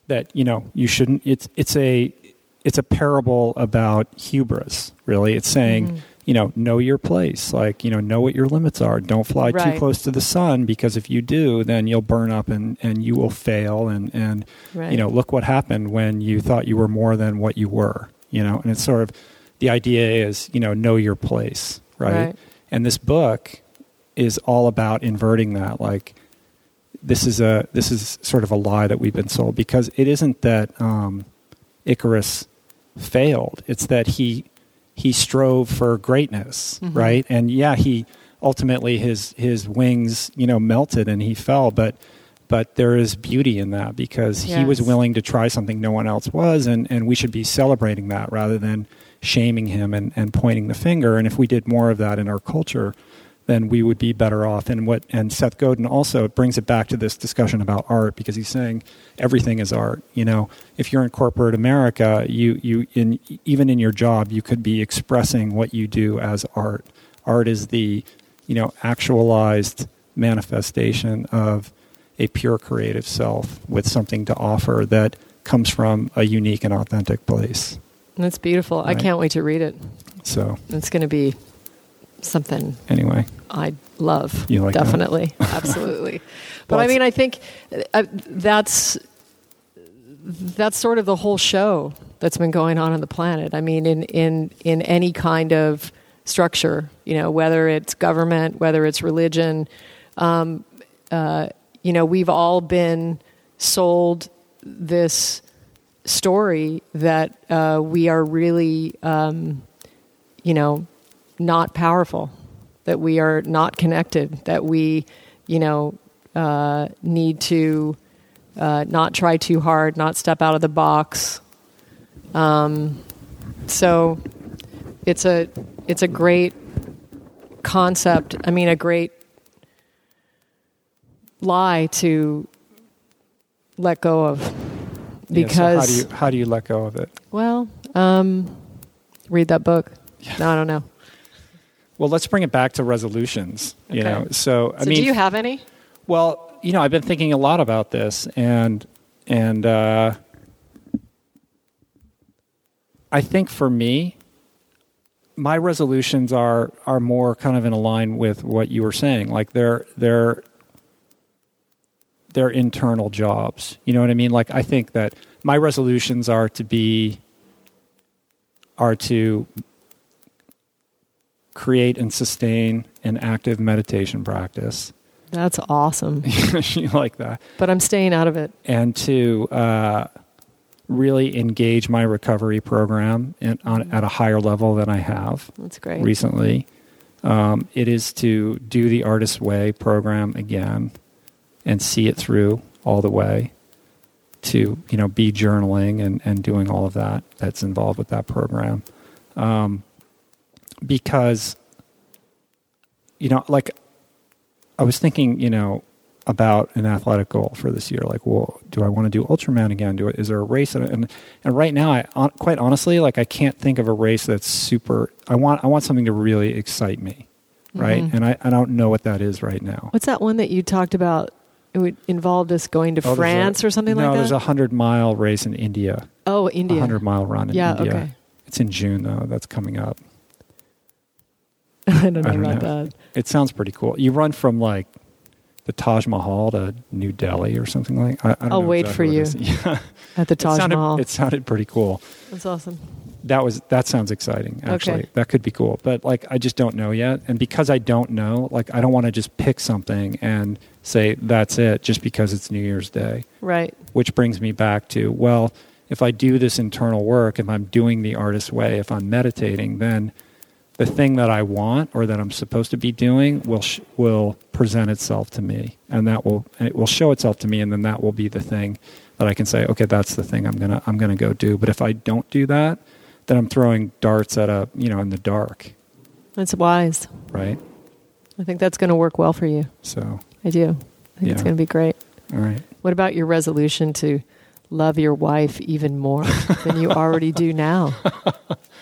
that you know you shouldn't it's it's a it's a parable about hubris really it's saying Mm-hmm. You know know your place. Like you know know what your limits are. Don't fly too close to the sun because if you do then you'll burn up and and you will fail. And and Right. you know look what happened when you thought you were more than what you were you know? And it's sort of the idea is you know know your place right, Right. and this book is all about inverting that. Like this is a this is sort of a lie that we've been sold because it isn't that um, Icarus failed. It's that he he strove for greatness Mhm. right? And yeah he ultimately his his wings you know melted and he fell but but there is beauty in that because he was willing to try something no one else was and and we should be celebrating that rather than shaming him and and pointing the finger. And if we did more of that in our culture then we would be better off. And what and Seth Godin also brings it back to this discussion about art because he's saying everything is art. You know, if you're in corporate America, you you in even in your job, you could be expressing what you do as art. Art is the you know actualized manifestation of a pure creative self with something to offer that comes from a unique and authentic place. That's beautiful. I can't wait to read it. So It's going to be something anyway, I love. You like that? definitely, absolutely. But Well, I mean, I think uh, that's that's sort of the whole show that's been going on on the planet. I mean, in in in any kind of structure, you know, whether it's government, whether it's religion, um, uh, you know, we've all been sold this story that uh, we are really, um, you know, not powerful, that we are not connected, that we, you know, uh, need to uh, not try too hard, not step out of the box. Um, so it's a it's a great concept. I mean, a great lie to let go of Yeah, so how because do you how do you let go of it? well, um, read that book. No, I don't know. Well, let's bring it back to resolutions. You know, so I so mean, do you have any? Well, you know, I've been thinking a lot about this, and and uh, I think for me, my resolutions are are more kind of in line with what you were saying. Like they're they're they're internal jobs. You know what I mean? Like I think that my resolutions are to be are to create and sustain an active meditation practice. That's awesome. you like that. but I'm staying out of it. And to uh, really engage my recovery program on, at a higher level than I have That's great. recently. Um, it is to do the Artist Way program again and see it through all the way. To you know, be journaling and, and doing all of that that's involved with that program, um, because you know, like I was thinking, you know, about an athletic goal for this year. Like, well, do I want to do Ultraman again? Do it? Is there a race? And and, and right now, I on, quite honestly, like, I can't think of a race that's super. I want I want something to really excite me, right? Mhm. And I I don't know what that is right now. What's that one that you talked about? It would involved us going to Oh, France a- or something no, like that. No, there's a hundred mile race in India. oh, A India. hundred mile run in Yeah. India. Okay. It's in June though. That's coming up. I don't know I don't about know. that. It sounds pretty cool. You run from like the Taj Mahal to New Delhi or something like. I, I don't I'll know wait exactly for you. Yeah. At the it Taj sounded, Mahal. It sounded pretty cool. That's awesome. That was that sounds exciting. Actually, Okay. that could be cool. But like, I just don't know yet. And because I don't know, like, I don't want to just pick something and say that's it just because it's New Year's Day. Right. Which brings me back to well, if I do this internal work, if I'm doing the artist way, if I'm meditating, then the thing that I want or that I'm supposed to be doing will sh- will present itself to me, and that will and it will show itself to me, and then that will be the thing that I can say, okay, that's the thing I'm gonna I'm gonna go do. But if I don't do that, then I'm throwing darts at a you know in the dark, That's wise. right? I think that's going to work well for you. So I do. I think it's going to be great. all right, What about your resolution to love your wife even more than you already do now?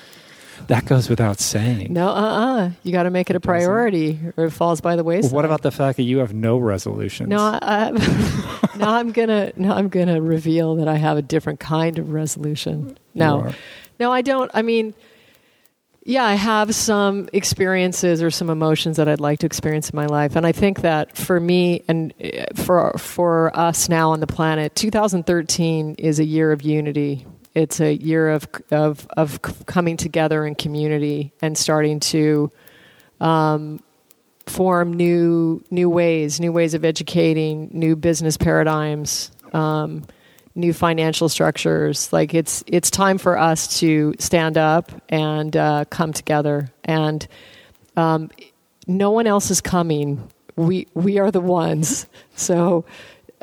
that goes without saying. No, uh, uh You got to make it a priority, or it falls by the Well, wayside. what about the fact that you have no resolutions? No, I, now I'm gonna now I'm gonna reveal that I have a different kind of resolution. No, no, I don't. I mean, yeah, I have some experiences or some emotions that I'd like to experience in my life, and I think that for me and uh, for for us now on the planet, 2013 is a year of unity. It's a year of of of coming together in community and starting to um, form new new ways, new ways of educating, new business paradigms, um, new financial structures. Like it's it's time for us to stand up and uh, come together. And um, no one else is coming. We we are the ones. So.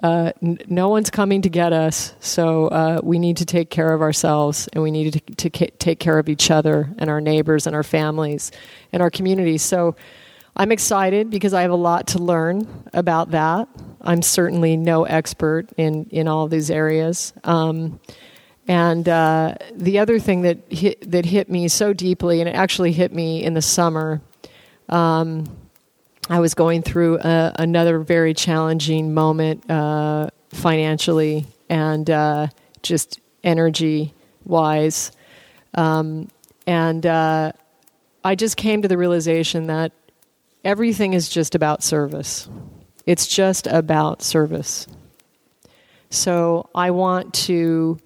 Uh, n- no one's coming to get us, so uh, we need to take care of ourselves, and we need to, to take care of each other and our neighbors and our families and our communities. So, I'm excited because I have a lot to learn about that. I'm certainly no expert in, in all these areas. Um, and uh, the other thing that hit, that hit me so deeply, and it actually hit me in the summer, um, I was going through a, another very challenging moment uh, financially and uh, just energy wise. Um, and uh, I just came to the realization that everything is just about service. It's just about service. So I want to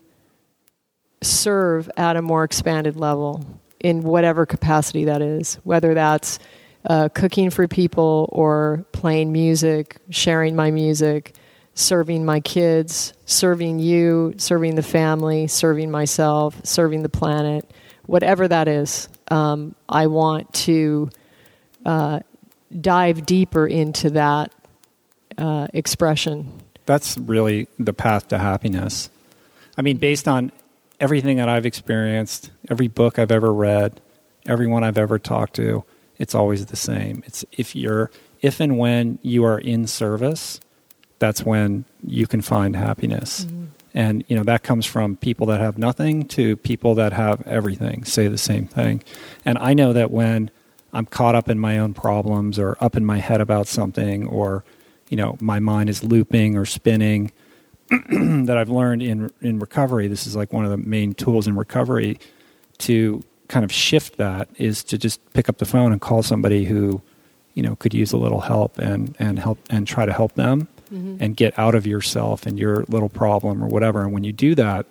serve at a more expanded level in whatever capacity that is, whether that's uh, cooking for people or playing music, sharing my music, serving my kids, serving you, serving the family, serving myself, serving the planet, whatever that is. Um, I want to uh, dive deeper into that uh, expression that's really the path to happiness. I mean, based on everything that I've experienced, every book I've ever read, everyone I've ever talked to, it's always the same. It's if you're if and when you are in service, that's when you can find happiness. Mm-hmm. And you know that comes from people that have nothing to people that have everything say the same thing. And I know that when I'm caught up in my own problems or up in my head about something or you know my mind is looping or spinning that I've learned in in recovery this is like one of the main tools in recovery to kind of shift that is to just pick up the phone and call somebody who you know could use a little help and and help and try to help them mm-hmm. and get out of yourself and your little problem or whatever. And when you do that,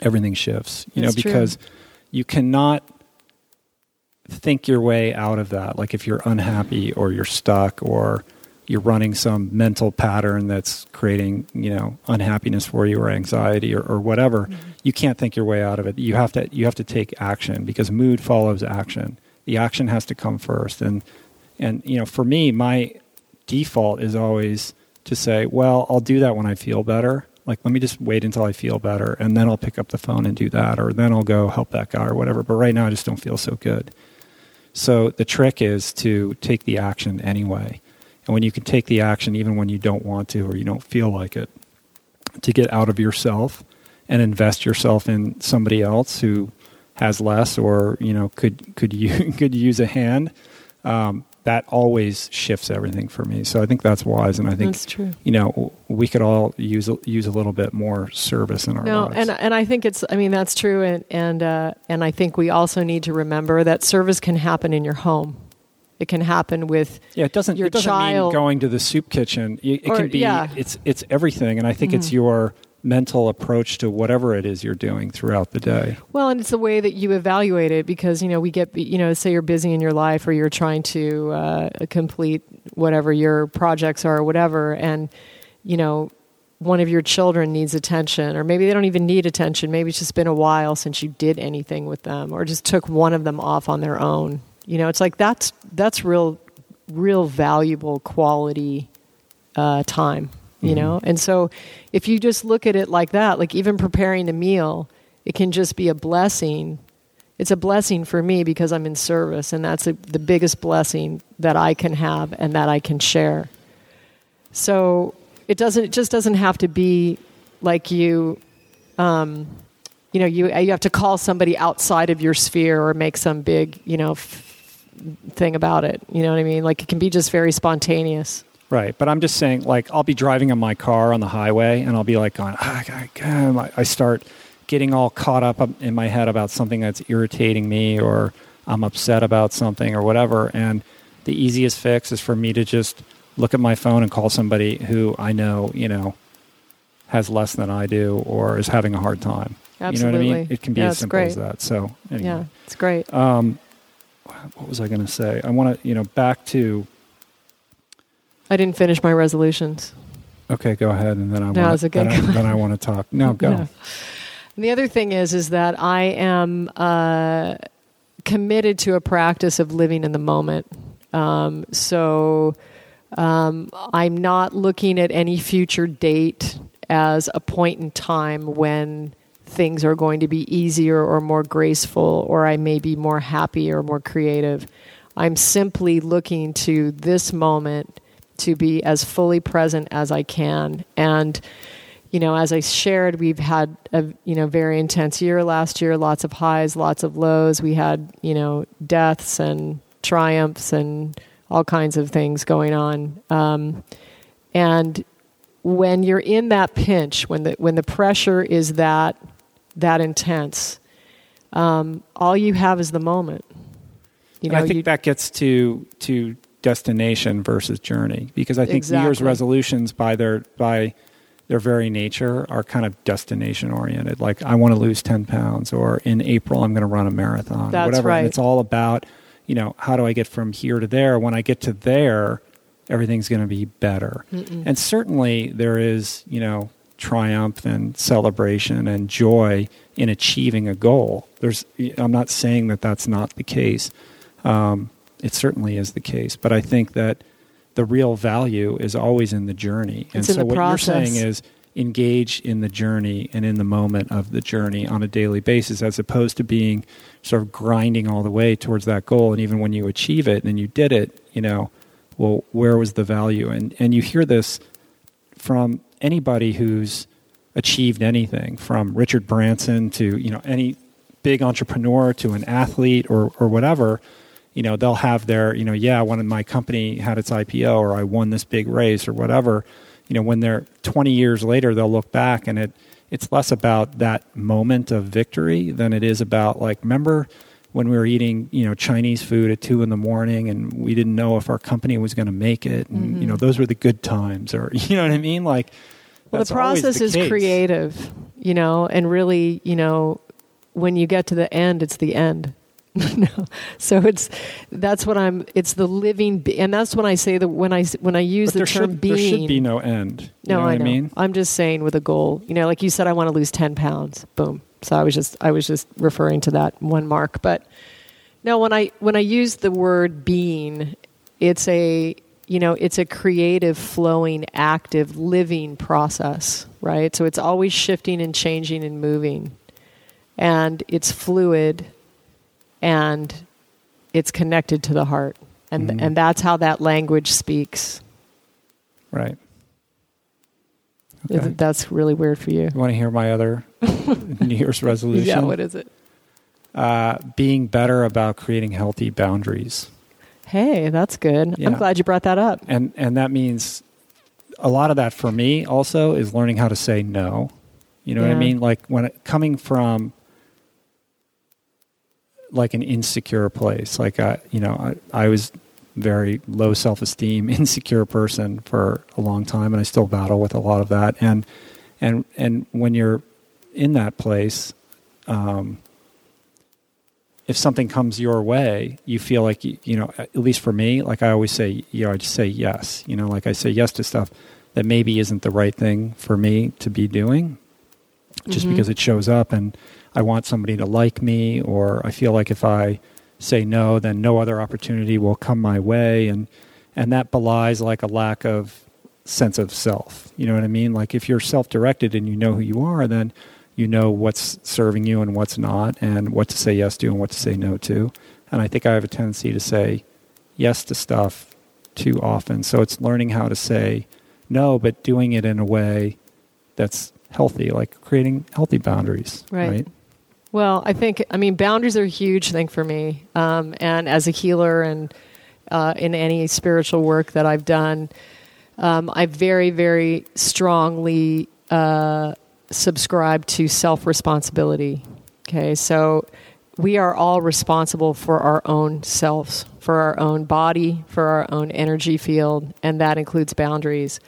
everything shifts. You That's know, because true. you cannot think your way out of that. Like if you're unhappy or you're stuck or you're running some mental pattern that's creating, you know, unhappiness for you or anxiety or, or whatever, mm-hmm. You can't think your way out of it. You have to you have to take action because mood follows action. The action has to come first. And and you know, for me, my default is always to say, well, I'll do that when I feel better. Like, let me just wait until I feel better, and then I'll pick up the phone and do that, or then I'll go help that guy or whatever. But right now, I just don't feel so good. So the trick is to take the action anyway. And when you can take the action even when you don't want to or you don't feel like it, to get out of yourself and invest yourself in somebody else who has less or you know could could you could use a hand um, that always shifts everything for me. So I think that's wise, and I think that's true. You know, we could all use use a little bit more service in our no, lives. and and I think it's. I mean, that's true, and and uh, and I think we also need to remember that service can happen in your home. It can happen with yeah. It doesn't. Your it doesn't child. mean going to the soup kitchen. It, or, can be. Yeah. It's it's everything, and I think mm-hmm. it's your mental approach to whatever it is you're doing throughout the day. Well, and it's the way that you evaluate it because you know we get you know say you're busy in your life or you're trying to uh, complete whatever your projects are or whatever, and you know one of your children needs attention or maybe they don't even need attention. Maybe it's just been a while since you did anything with them or just took one of them off on their own. You know it's like that's that's real real valuable quality uh, time you mm-hmm. know? And so if you just look at it like that, like even preparing a meal, it can just be a blessing. It's a blessing for me because I'm in service, and that's a, the biggest blessing that I can have and that I can share. So it doesn't. It just doesn't have to be like you. Um, you know, you you have to call somebody outside of your sphere or make some big, you know, f- thing about it. You know what I mean? Like it can be just very spontaneous. Right, but I'm just saying, like, I'll be driving in my car on the highway, and I'll be like, going, ah, God, I start getting all caught up in my head about something that's irritating me, or I'm upset about something, or whatever. And the easiest fix is for me to just look at my phone and call somebody who I know, you know, has less than I do, or is having a hard time. Absolutely. You know what I mean? It can be yeah, as simple great. as that. So, anyway. yeah, it's great. Um, what was I going to say? I want to, you know, back to I didn't finish my resolutions. Okay, go ahead, and then I no, want to, then, I, then I want to talk. No, go. No. the other thing is, is that I am uh, committed to a practice of living in the moment. Um, so um, I'm not looking at any future date as a point in time when things are going to be easier or more graceful, or I may be more happy or more creative. I'm simply looking to this moment to be as fully present as I can. And, you know, as I shared, we've had a, you know, very intense year last year, lots of highs, lots of lows. We had, you know, deaths and triumphs and all kinds of things going on. Um, and when you're in that pinch, when the, when the pressure is that, that intense, um, all you have is the moment. You know, I think you, that gets to to destination versus journey because I think exactly. New Year's resolutions by their by their very nature are kind of destination oriented. Like I want to lose ten pounds, or in April I'm going to run a marathon, That's whatever. Right. And it's all about you know how do I get from here to there. When I get to there, everything's going to be better. Mm-mm. And certainly there is you know triumph and celebration and joy in achieving a goal. There's I'm not saying that that's not the case. Um, it certainly is the case. But I think that the real value is always in the journey. And so what process. you're saying is engage in the journey and in the moment of the journey on a daily basis as opposed to being sort of grinding all the way towards that goal and even when you achieve it and you did it, you know, well where was the value? And and you hear this from anybody who's achieved anything from Richard Branson to, you know, any big entrepreneur to an athlete or or whatever you know they'll have their you know yeah when my company had its ipo or i won this big race or whatever you know when they're 20 years later they'll look back and it it's less about that moment of victory than it is about like remember when we were eating you know chinese food at two in the morning and we didn't know if our company was going to make it and you know mm-hmm. those were the good times or you know what i mean like Well, the process the is case. creative, you know, and really, you know, when you get to the end, it's the end. no, so it's that's what I'm. It's the living, be- and that's when I say that when I when I use but the term should, being. there should be no end you no, know what I i mean I'm just saying with a goal. You know, like you said, I want to lose ten pounds. Boom. So I was just I was just referring to that one mark. But no, when I when I use the word being, it's a you know it's a creative, flowing, active, living process, right? So it's always shifting and changing and moving, and it's fluid, and it's connected to the heart, and Mhm. and that's how that language speaks. right okay. That's really weird for you. You want to hear my other New Year's resolution? Yeah, what is it? uh, being better about creating healthy boundaries, Hey, that's good. Yeah. I'm glad you brought that up. and and that means a lot of that for me also is learning how to say no. You know what I mean? Like when it, coming from like an insecure place, like I, you know, I, I was very low self esteem, insecure person for a long time, and I still battle with a lot of that. And and and when you're in that place, um, if something comes your way, you feel like you, you know. At least for me, like I always say, you know, I just say yes. You know, like I say yes to stuff that maybe isn't the right thing for me to be doing, just Mhm. because it shows up and I want somebody to like me, or I feel like if I say no, then no other opportunity will come my way, and and that belies like a lack of sense of self. You know what I mean? Like if you're self-directed and you know who you are, then you know what's serving you and what's not, and what to say yes to and what to say no to. And I think I have a tendency to say yes to stuff too often. So it's learning how to say no, but doing it in a way that's healthy, like creating healthy boundaries. Right. right? Well, I think, I mean, boundaries are a huge thing for me. Um, and as a healer and uh, in any spiritual work that I've done, um, I very, very strongly uh, subscribe to self responsibility. Okay, so we are all responsible for our own selves, for our own body, for our own energy field, and that includes boundaries.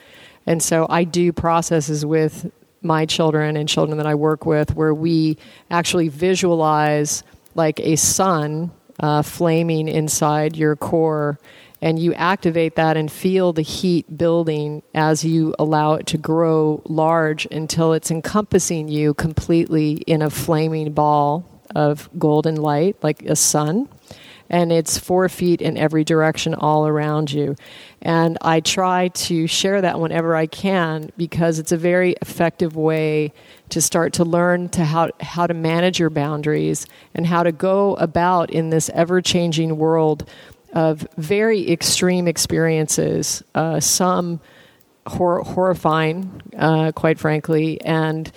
And so I do processes with my children and children that I work with where we actually visualize like a sun uh, flaming inside your core and you activate that and feel the heat building as you allow it to grow large until it's encompassing you completely in a flaming ball of golden light like a sun and it's four feet in every direction all around you. And I try to share that whenever I can because it's a very effective way to start to learn to how, how to manage your boundaries and how to go about in this ever changing world of very extreme experiences, uh, some hor- horrifying, uh, quite frankly, and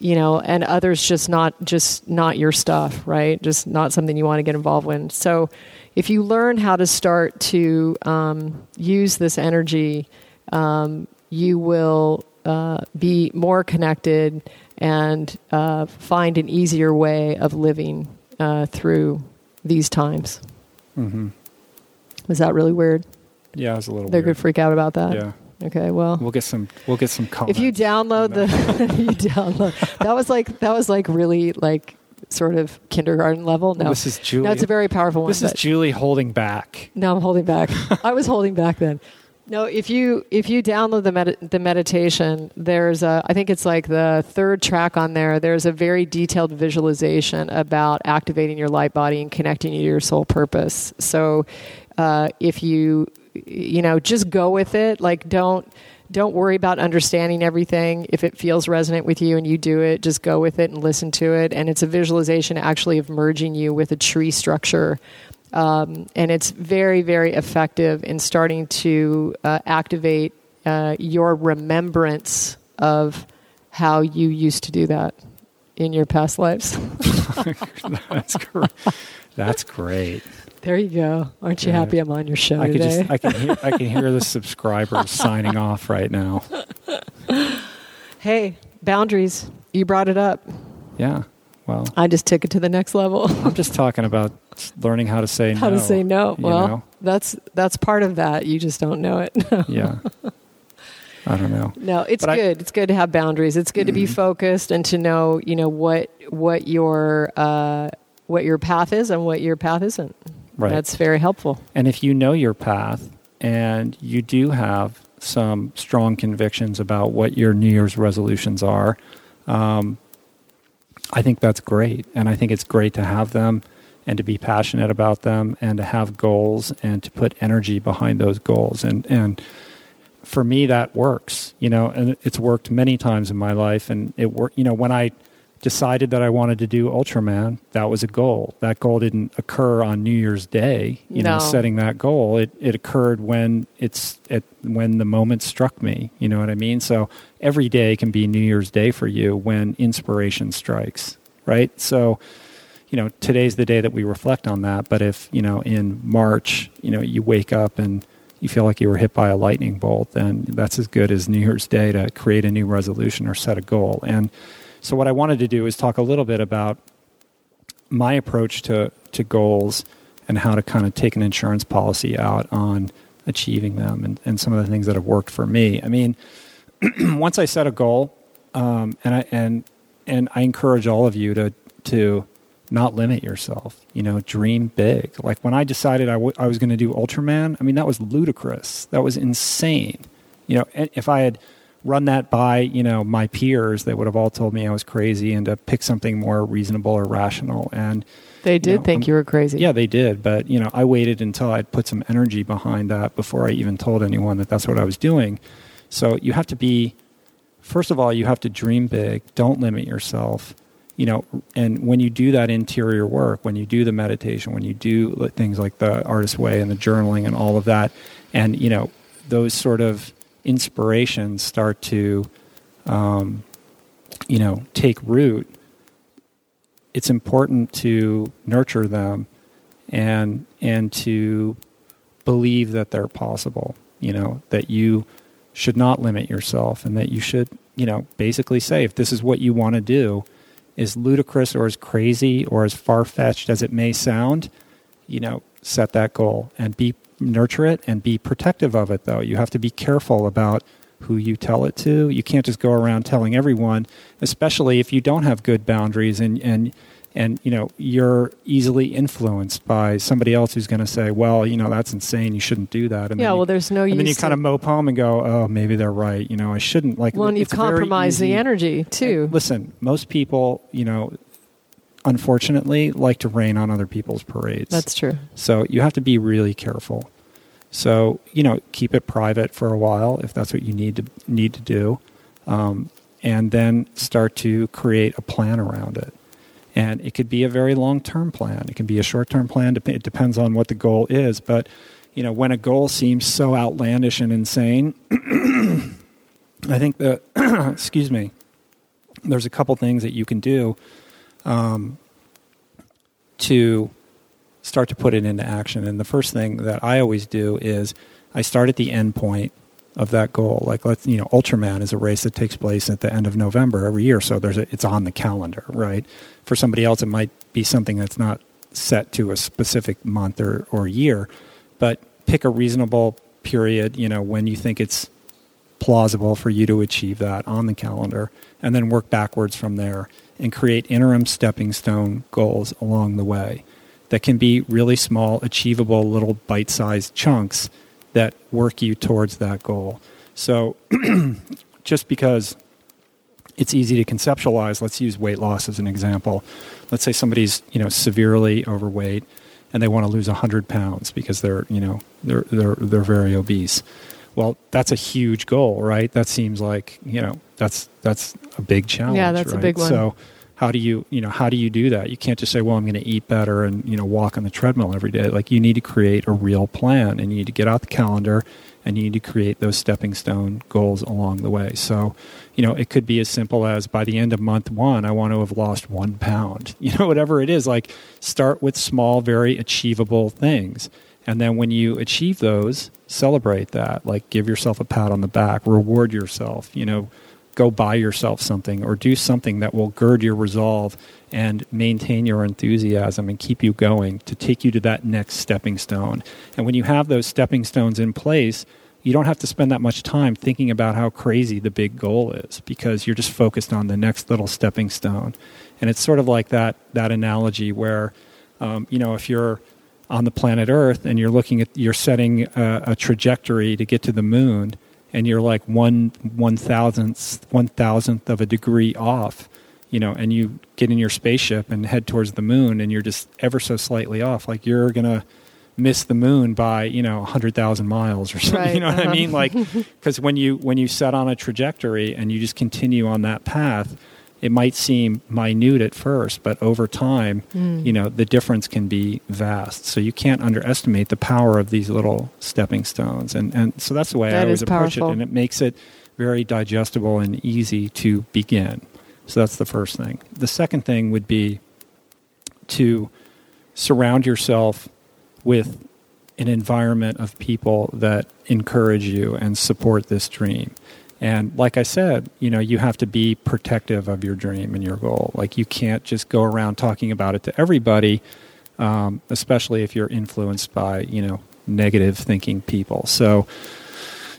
you know, and others just not just not your stuff, right? Just not something you want to get involved in. So, if you learn how to start to um, use this energy, um, you will uh, be more connected and uh, find an easier way of living uh, through these times. Mm-hmm. Was that really weird? Yeah, it was a little. Weird. They're weird. good freak out about that. Yeah, Okay. Well, we'll get some. We'll get some comments. if you download the, you download that was like that was like really like sort of kindergarten level. No, this is Julie. no, it's a very powerful one. this is Julie holding back. no, I'm holding back. I was holding back then. No, if you if you download the med- the meditation, there's a I think it's like the third track on there. There's a very detailed visualization about activating your light body and connecting you to your soul purpose. So uh, if you you know just go with it like don't don't worry about understanding everything if it feels resonant with you and you do it just go with it and listen to it and it's a visualization actually of merging you with a tree structure um, and it's very very effective in starting to uh, activate uh, your remembrance of how you used to do that in your past lives That's great. That's great. There you go aren't you Yeah. happy i'm on your show I today just I can hear I can hear the subscribers signing off right now. hey boundaries you brought it up Yeah. Well, i just took it to the next level I'm just talking about learning how to say how no. How to say no. Well, know? that's that's part of that. You just don't know it. Yeah. I don't know. no, it's But I- good. it's good to have boundaries. It's good to be focused and to know, you know, what what your uh, what your path is and what your path isn't. Right. That's very helpful. And if you know your path and you do have some strong convictions about what your New Year's resolutions are, um, I think that's great. And I think it's great to have them and to be passionate about them and to have goals and to put energy behind those goals. And, and for me, that works, you know, and it's worked many times in my life. And it worked, you know, when I decided that I wanted to do Ultraman, that was a goal. That goal didn't occur on New Year's Day, you know, setting that goal. It, it occurred when it's, at when the moment struck me, you know what I mean? So every day can be New Year's Day for you when inspiration strikes, right? So, you know, today's the day that we reflect on that. But if, you know, in March, you know, you wake up and you feel like you were hit by a lightning bolt, then that's as good as New Year's Day to create a new resolution or set a goal. And so, what I wanted to do is talk a little bit about my approach to, to goals and how to kind of take an insurance policy out on achieving them and, and some of the things that have worked for me. I mean, once I set a goal, um, and I and and I encourage all of you to to not limit yourself. You know, dream big. Like when I decided I, w- I was going to do Ultraman, I mean that was ludicrous. That was insane. You know, if I had run that by you know my peers, they would have all told me I was crazy and to pick something more reasonable or rational. And They did know, think um, you were crazy. yeah, they did. But, you know, I waited until I'd put some energy behind that before I even told anyone that that's what I was doing. So you have to be, first of all, you have to dream big. Don't limit yourself. You know, and when you do that interior work, when you do the meditation, when you do things like the artist way and the journaling and all of that, and, you know, those sort of inspirations start to, um, you know, take root, it's important to nurture them and and to believe that they're possible you know that you should not limit yourself and that you should you know basically say if this is what you want to do as ludicrous or as crazy or as far-fetched as it may sound you know set that goal and be nurture it and be protective of it though. You have to be careful about who you tell it to. You can't just go around telling everyone especially if you don't have good boundaries and and and you know you're easily influenced by somebody else who's going to say well you know that's insane. You shouldn't do that. And Yeah, then you, well, there's no and then you use kind of mope home and go oh maybe they're right. You know i shouldn't. Like Well, and you compromise the energy too. and listen most people you know unfortunately like to rain on other people's parades That's true. so you have to be really careful. So you know, keep it private for a while if that's what you need to need to do, um, and then start to create a plan around it. And it could be a very long term plan. It can be a short term plan. It depends on what the goal is. But you know, when a goal seems so outlandish and insane, I think that excuse me, there's a couple things that you can do um, to start to put it into action. And the first thing that I always do is I start at the end point of that goal. Like let's you know, Ultraman is a race that takes place at the end of November every year, so there's a, it's on the calendar, right? For somebody else, it might be something that's not set to a specific month or, or year, but pick a reasonable period. You know, when you think it's plausible for you to achieve that on the calendar, and then work backwards from there and create interim stepping stone goals along the way that can be really small, achievable little bite sized chunks that work you towards that goal. So just because it's easy to conceptualize, let's use weight loss as an example. Let's say somebody's, you know, severely overweight and they want to lose 100 pounds because they're you know they're they're they're very obese well that's a huge goal right that seems like you know that's that's a big challenge Yeah, that's a big one. so how do you you know how do you do that? You can't just say well i'm going to eat better and you know walk on the treadmill every day. Like you need to create a real plan and you need to get out the calendar and you need to create those stepping stone goals along the way. So you know it could be as simple as by the end of month one i want to have lost one pound. You know whatever it is like start with small very achievable things. And then when you achieve those celebrate that. Like give yourself a pat on the back. Reward yourself. You know go buy yourself something or do something that will gird your resolve and maintain your enthusiasm and keep you going to take you to that next stepping stone. And when you have those stepping stones in place, you don't have to spend that much time thinking about how crazy the big goal is because you're just focused on the next little stepping stone. And it's sort of like that that analogy where, um, you know, if you're on the planet Earth and you're looking at you're setting a, a trajectory to get to the moon, and you're like one one thousandth one thousandth of a degree off, you know, and you get in your spaceship and head towards the moon, and you're just ever so slightly off, like you're gonna miss the moon by you know 100,000 miles or something Right, you know what i uh-huh. mean like because when you when you set on a trajectory and you just continue on that path it might seem minute at first but over time Mm. you know the difference can be vast. So you can't underestimate the power of these little stepping stones. And and so that's the way i always approach it and it makes it very digestible and easy to begin. So that's the first thing. The second thing would be to surround yourself with an environment of people that encourage you and support this dream. And like I said, you know, you have to be protective of your dream and your goal. Like you can't just go around talking about it to everybody, um, especially if you're influenced by, you know, negative thinking people. So,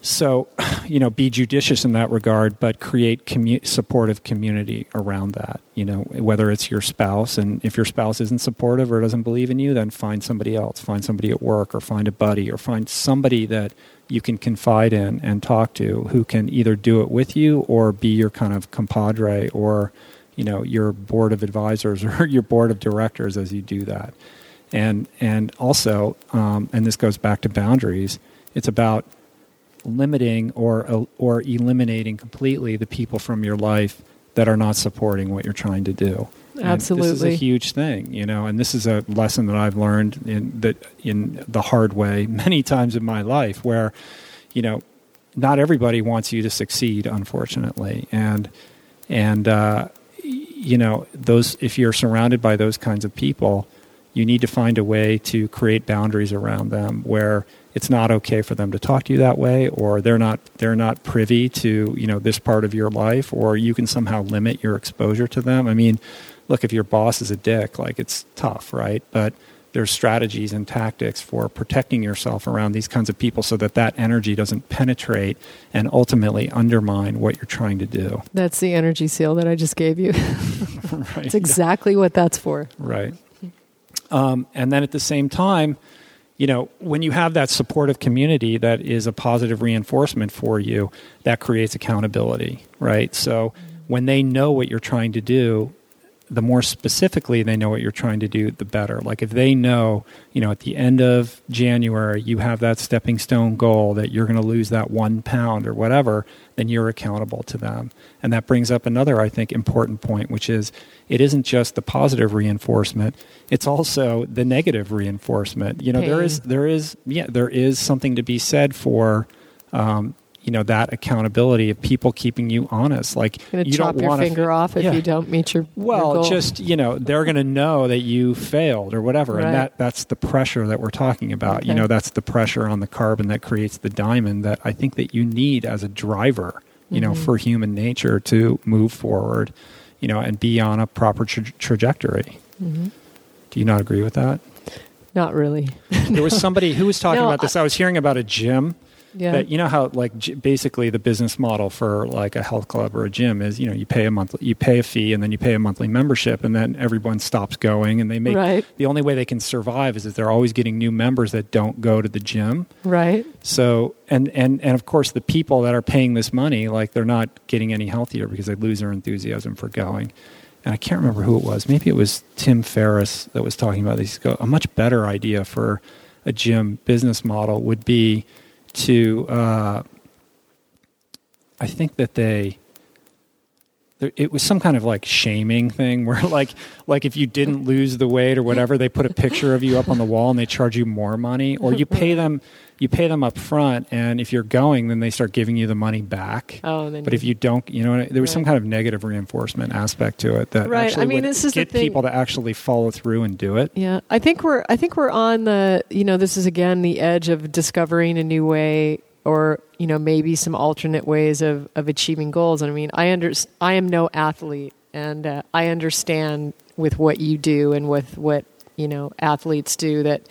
so, you know, be judicious in that regard, but create commu- supportive community around that. You know, whether it's your spouse, and if your spouse isn't supportive or doesn't believe in you, then find somebody else. Find somebody at work, or find a buddy, or find somebody that you can confide in and talk to, who can either do it with you or be your kind of compadre, or you know, your board of advisors or your board of directors as you do that. And and also, um, and this goes back to boundaries. It's about limiting or or eliminating completely the people from your life that are not supporting what you're trying to do. And this is a huge thing, you know, and this is a lesson that I've learned in that in the hard way many times in my life where you know not everybody wants you to succeed unfortunately. And and uh, you know those if you're surrounded by those kinds of people you need to find a way to create boundaries around them where it's not okay for them to talk to you that way or they're not they're not privy to you know this part of your life or you can somehow limit your exposure to them. I mean look if your boss is a dick like it's tough right but there's strategies and tactics for protecting yourself around these kinds of people so that that energy doesn't penetrate and ultimately undermine what you're trying to do That's the energy seal that I just gave you. right It's exactly what that's for. Right. Um, and then at the same time, you know, when you have that supportive community that is a positive reinforcement for you, that creates accountability, right? So when they know what you're trying to do, the more specifically they know what you're trying to do, the better. Like if they know, you know, at the end of January, you have that stepping stone goal that you're going to lose that one pound or whatever, then you're accountable to them. And that brings up another, I think, important point, which is it isn't just the positive reinforcement; it's also the negative reinforcement. You know, there Pain. is there is yeah there is something to be said for. Um, you know that accountability of people keeping you honest. Like you chop don't your finger off if Yeah. you don't meet your your well, goal. just you know, they're going to know that you failed or whatever, Right. and that that's the pressure that we're talking about. You know, that's the pressure on the carbon that creates the diamond that I think that you need as a driver. You know, Mhm. for human nature to move forward, you know, and be on a proper tra- trajectory. Mhm. Do you not agree with that? not really. There was somebody who was talking No, about this. I was hearing about a gym Yeah. that you know how like basically the business model for like a health club or a gym is you know you pay a monthly you pay a fee and then you pay a monthly membership and then everyone stops going and they make right. the only way they can survive is that they're always getting new members that don't go to the gym Right. so and and and of course the people that are paying this money like they're not getting any healthier because they lose their enthusiasm for going and I can't remember who it was. Maybe it was Tim Ferriss that was talking about this. Go, a much better idea for a gym business model would be to. Uh, I think that they it was some kind of like shaming thing where like like if you didn't lose the weight or whatever they put a picture of you up on the wall and they charge you more money or you pay them you pay them up front and if you're going then they start giving you the money back oh, but if you don't you know there was right. some kind of negative reinforcement aspect to it that right i mean this is get people to actually follow through and do it yeah i think we're i think we're on the you know this is again the edge of discovering a new way or you know maybe some alternate ways of, of achieving goals. And I mean, I under, I am no athlete, and uh, I understand with what you do and with what you know athletes do that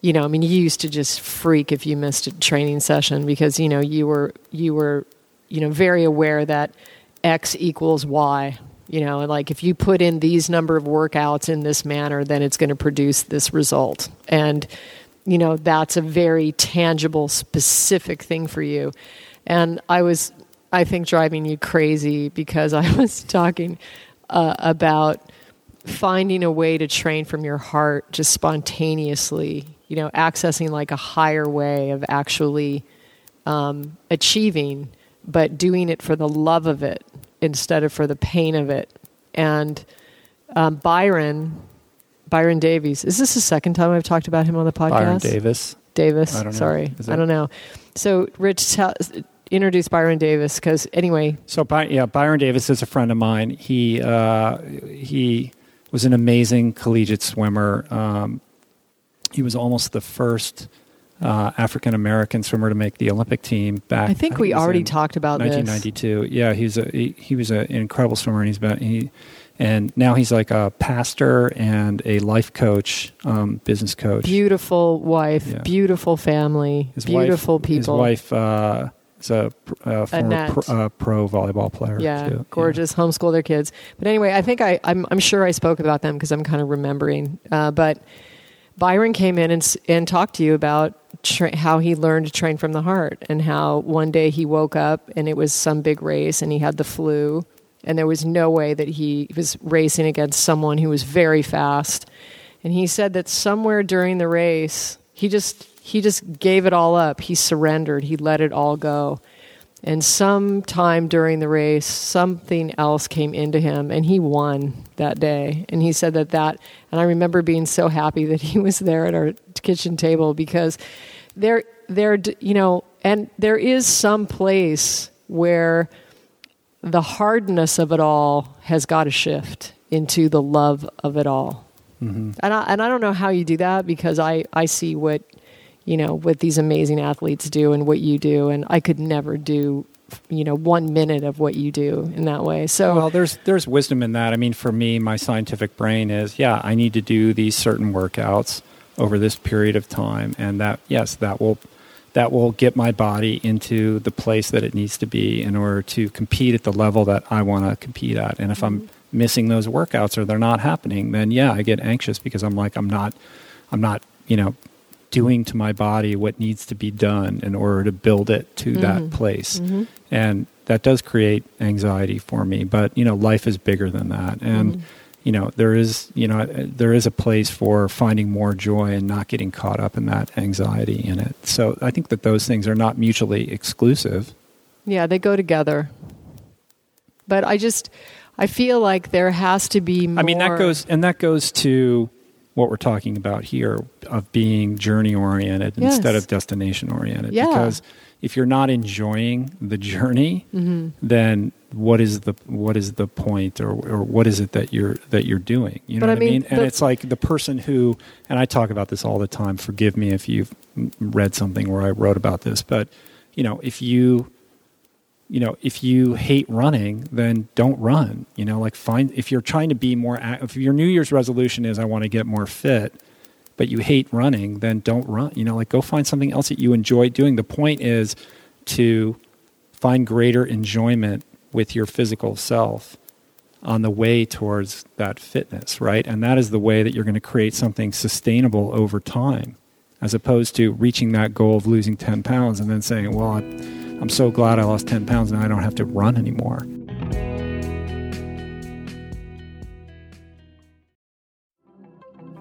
you know i mean you used to just freak if you missed a training session because you know you were you were you know very aware that x equals y you know and like if you put in these number of workouts in this manner then it's going to produce this result and you know, that's a very tangible, specific thing for you. And I was, I think, driving you crazy because I was talking uh, about finding a way to train from your heart just spontaneously, you know, accessing like a higher way of actually um, achieving, but doing it for the love of it instead of for the pain of it. And um, Byron, Byron Davies. Is this the second time I've talked about him on the podcast? Byron Davis. Davis. I don't know. Sorry, I don't know. So, Rich, tell, introduce Byron Davis because anyway. So, By, yeah, Byron Davis is a friend of mine. He uh, he was an amazing collegiate swimmer. Um, he was almost the first uh, African American swimmer to make the Olympic team back. I think we already talked about 1992. This. Yeah, he's a he, he was an incredible swimmer, and he's been he and now he's like a pastor and a life coach, um, business coach. Beautiful wife, yeah. beautiful family, his beautiful wife, people. His wife uh, is a, a former pro, uh, pro, volleyball player. Yeah, too. gorgeous. Yeah. Homeschool their kids. But anyway, I think I, I'm, I'm sure I spoke about them because I'm kind of remembering. Uh, but Byron came in and, and talked to you about tra- how he learned to train from the heart and how one day he woke up and it was some big race and he had the flu and there was no way that he was racing against someone who was very fast. And he said that somewhere during the race, he just he just gave it all up. He surrendered. He let it all go. And sometime during the race, something else came into him, and he won that day. And he said that that, and I remember being so happy that he was there at our kitchen table because there, there, you know, and there is some place where the hardness of it all has got to shift into the love of it all. Mm-hmm. And I, and I don't know how you do that because I, I see what you know what these amazing athletes do and what you do and I could never do you know one minute of what you do in that way. So well, there's there's wisdom in that. I mean, for me, my scientific brain is yeah, I need to do these certain workouts over this period of time, and that yes, that will that will get my body into the place that it needs to be in order to compete at the level that I want to compete at. And if I'm mm-hmm. missing those workouts or they're not happening, then yeah, I get anxious because I'm like I'm not I'm not, you know, doing to my body what needs to be done in order to build it to mm-hmm. that place. Mm-hmm. And that does create anxiety for me, but you know, life is bigger than that. And mm-hmm you know there is you know there is a place for finding more joy and not getting caught up in that anxiety in it so i think that those things are not mutually exclusive yeah they go together but i just i feel like there has to be more i mean that goes and that goes to what we're talking about here of being journey oriented yes. instead of destination oriented yeah. because if you're not enjoying the journey, mm-hmm. then what is the what is the point or or what is it that you're that you're doing? You know but what I mean? mean? And it's like the person who and I talk about this all the time. Forgive me if you've read something where I wrote about this, but you know, if you you know, if you hate running, then don't run. You know, like find if you're trying to be more if your New Year's resolution is I want to get more fit, but you hate running, then don't run. You know, like go find something else that you enjoy doing. The point is to find greater enjoyment with your physical self on the way towards that fitness, right? And that is the way that you're going to create something sustainable over time, as opposed to reaching that goal of losing 10 pounds and then saying, well, I'm so glad I lost 10 pounds and I don't have to run anymore.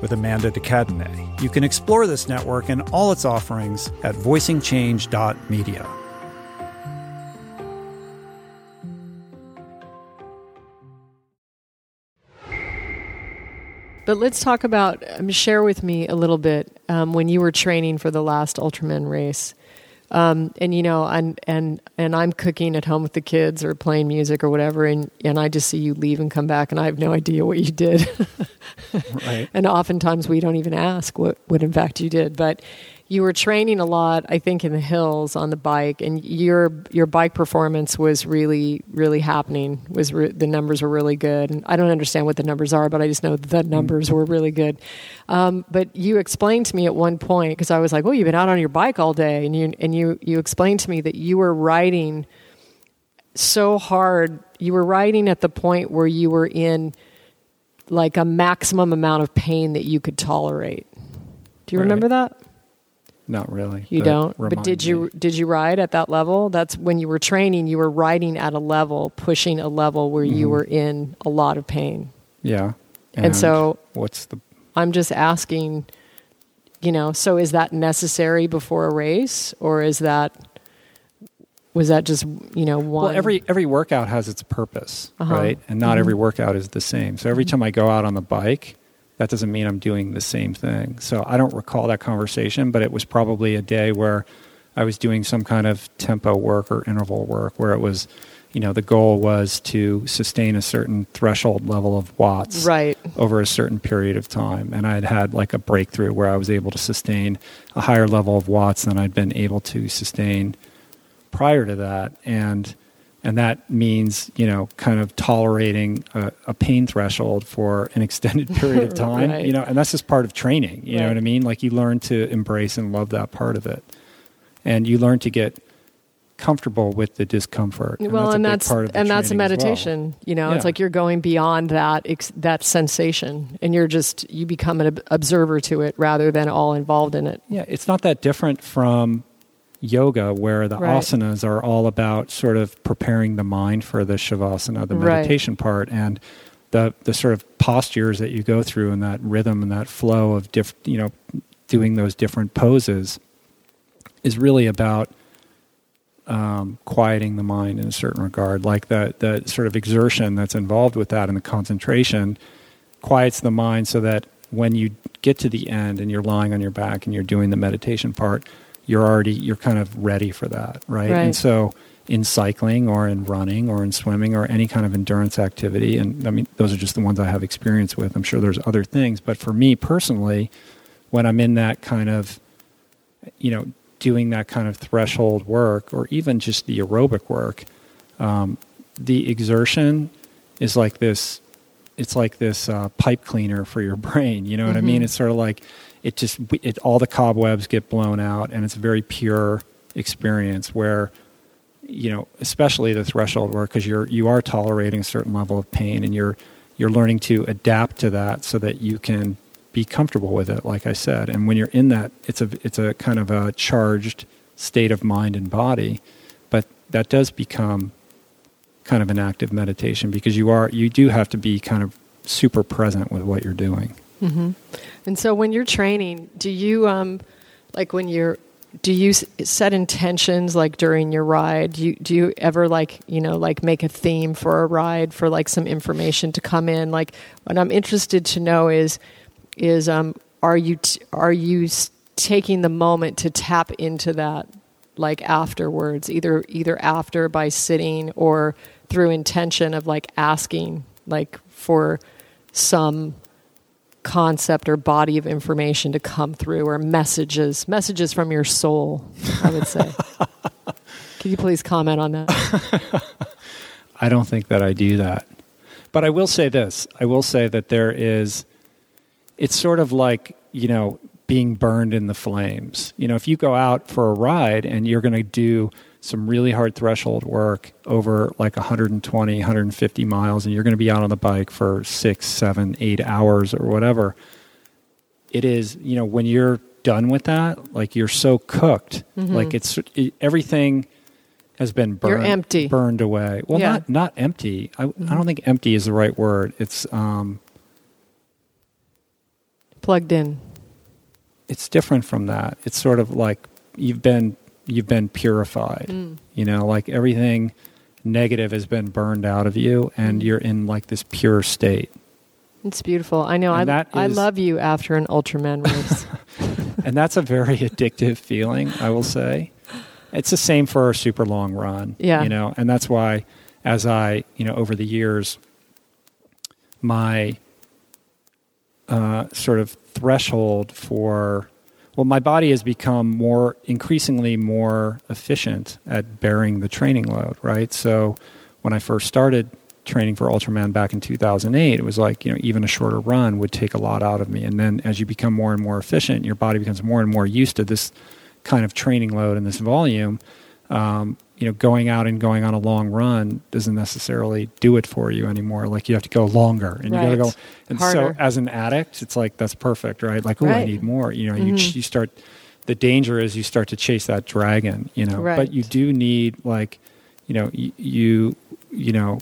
with Amanda de Cadenet. You can explore this network and all its offerings at voicingchange.media. But let's talk about, um, share with me a little bit um, when you were training for the last Ultraman race. Um, and you know, and and and I'm cooking at home with the kids or playing music or whatever, and and I just see you leave and come back, and I have no idea what you did. Right. and oftentimes we don't even ask what what in fact you did, but you were training a lot, I think, in the hills on the bike, and your your bike performance was really really happening. Was re- the numbers were really good, and I don't understand what the numbers are, but I just know the numbers were really good. Um, but you explained to me at one point because I was like, "Well, you've been out on your bike all day," and you and you you explained to me that you were riding so hard. You were riding at the point where you were in like a maximum amount of pain that you could tolerate. Do you Right. remember that? Not really. You don't. But did you me. did you ride at that level? That's when you were training. You were riding at a level, pushing a level where you Mhm. were in a lot of pain. Yeah. And, so what's the I'm just asking, you know, so is that necessary before a race, or is that was that just you know one? Well, every every workout has its purpose, Uh-huh. right? And not Mhm. every workout is the same. So every time I go out on the bike, that doesn't mean I'm doing the same thing. So I don't recall that conversation, but it was probably a day where I was doing some kind of tempo work or interval work where it was, you know, the goal was to sustain a certain threshold level of watts right. over a certain period of time. And I'd had like a breakthrough where I was able to sustain a higher level of watts than I'd been able to sustain prior to that. And and that means, you know, kind of tolerating a, a pain threshold for an extended period of time. Right. You know, and that's just part of training. You know what I mean? Like you learn to embrace and love that part of it. And you learn to get comfortable with the discomfort. well, that's and that's part of and that's a as well. meditation. You know, it's like you're going beyond that ex- that sensation, and you're just you become an ob- observer to it rather than all involved in it. Yeah, it's not that different from yoga, where the Right. asanas are all about sort of preparing the mind for the shavasana, the Right. meditation part, and the the sort of postures that you go through and that rhythm and that flow of diff, you know, doing those different poses is really about um, quieting the mind in a certain regard, like the the sort of exertion that's involved with that and the concentration quiets the mind so that when you get to the end and you're lying on your back and you're doing the meditation part, you're already you're kind of ready for that, right? Right. And so in cycling or in running or in swimming or any kind of endurance activity and I mean those are just the ones I have experience with. I'm sure there's other things, but for me personally, when I'm in that kind of you know doing that kind of threshold work, or even just the aerobic work, um, the exertion is like this. It's like this uh, pipe cleaner for your brain. You know what I mean? Mhm. It's sort of like it just it, all the cobwebs get blown out, and it's a very pure experience where you know, especially the threshold work, because you're you are tolerating a certain level of pain, and you're you're learning to adapt to that so that you can be comfortable with it. Like I said, and when you're in that, it's a it's a kind of a charged state of mind and body, but that does become kind of an active meditation because you are you do have to be kind of super present with what you're doing. Hmm And so when you're training, do you um, like when you're do you set intentions like during your ride? Do you do you ever like you know like make a theme for a ride for like some information to come in? Like what I'm interested to know is is um are you t- are you taking the moment to tap into that like afterwards either either after by sitting or through intention of like asking like for some concept or body of information to come through or messages messages from your soul i would say. Can you please comment on that? I don't think that I do that. But I will say this. I will say that there is, it's sort of like, you know, being burned in the flames. You know, if you go out for a ride and you're going to do some really hard threshold work over like 120, 150 miles, and you're going to be out on the bike for six, seven, eight hours or whatever, it is, you know, when you're done with that, like you're so cooked, Mhm. like it's it, everything has been burned, You're empty. burned away. Well, Yeah. not not empty. I, I Mhm. don't think empty is the right word. It's um, plugged in it's different from that. It's sort of like you've been you've been purified. Mm. You know, like everything negative has been burned out of you, and Mm. you're in like this pure state. it's beautiful i know I, And I is- love you after an ultraman race and that's a very addictive feeling i will say it's the same for a super long run Yeah. you know and that's why as i you know over the years my uh, sort of threshold for well my body has become more increasingly more efficient at bearing the training load right? So when i first started training for ultraman back in 2008 it was like you know even a shorter run would take a lot out of me. And then as you become more and more efficient your body becomes more and more used to this kind of training load and this volume um, you know going out and going on a long run doesn't necessarily do it for you anymore like you have to go longer and you got to go and Harder. so as an addict it's like that's perfect right like oh i need more you know you, Mhm. you start the danger is you start to chase that dragon you know Right. but you do need like you know you, you you know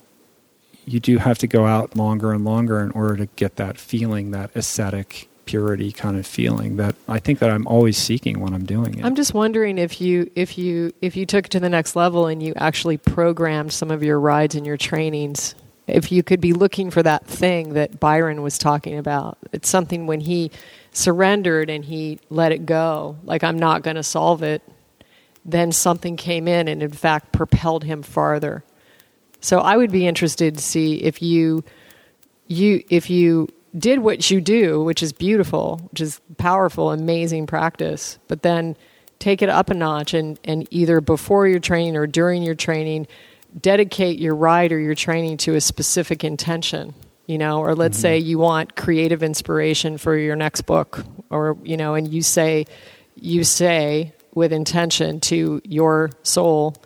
you do have to go out longer and longer in order to get that feeling that ascetic purity kind of feeling that i think that i'm always seeking when i'm doing it I'm just wondering if you if you if you took it to the next level and you actually programmed some of your rides and your trainings, if you could be looking for that thing that Byron was talking about. It's something when he surrendered and he let it go, like I'm not going to solve it, then something came in and in fact propelled him farther. So I would be interested to see if you you if you did what you do, which is beautiful, which is powerful, amazing practice, but then take it up a notch and, and either before your training or during your training, dedicate your ride or your training to a specific intention. You know, or let's say mm-hmm. you want creative inspiration for your next book, or you know, and you say, you say with intention to your soul,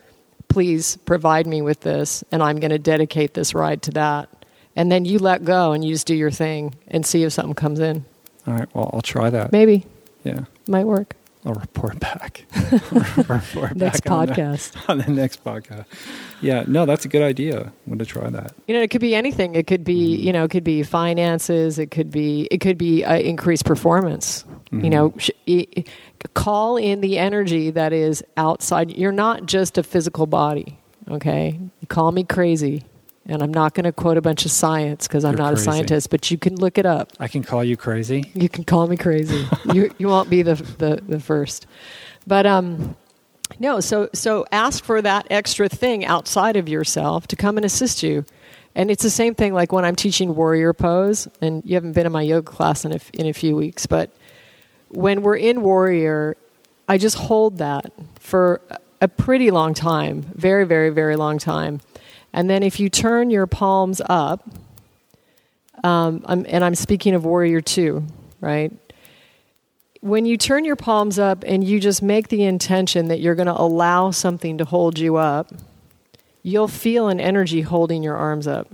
please provide me with this, and I'm going to dedicate this ride to that. And then you let go and you just do your thing and see if something comes in. all right well i'll try that Maybe yeah might work. I'll report back. report Next back on the- podcast. On the, next podcast. Yeah, no, that's a good idea. I'm going to try that. You know, it could be anything. It could be, Mm-hmm. you know, it could be finances. It could be, it could be uh, increased performance. Mhm. You know, sh- i- call in the energy that is outside. You're not just a physical body. Okay, you call me crazy, and I'm not going to quote a bunch of science because I'm You're not crazy. a scientist. But you can look it up. I can call you crazy. You can call me crazy. you you won't be the, the the first. But um no, so so ask for that extra thing outside of yourself to come and assist you. And it's the same thing like when I'm teaching warrior pose and you haven't been in my yoga class in a, in a few weeks, but when we're in warrior I just hold that for a pretty long time, very, very, very long time. And then if you turn your palms up, um, I'm, and I'm speaking of Warrior Two, right? When you turn your palms up and you just make the intention that you're going to allow something to hold you up, you'll feel an energy holding your arms up.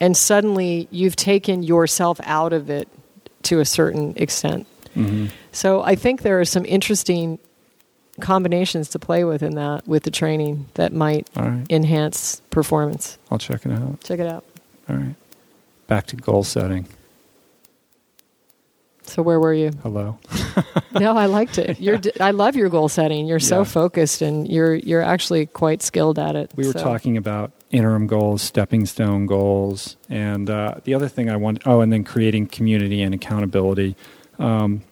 And suddenly you've taken yourself out of it to a certain extent. Mm-hmm. So I think there are some interesting combinations to play with in that with the training that might right. enhance performance. I'll check it out. Check it out. All right. Back to goal setting. So where were you? Hello. no, I liked it. You're d- I love your goal setting. You're so Yeah. focused and you're you're actually quite skilled at it. We were So- talking about interim goals, stepping stone goals, and uh, the other thing I want. Oh, and then creating community and accountability. Um,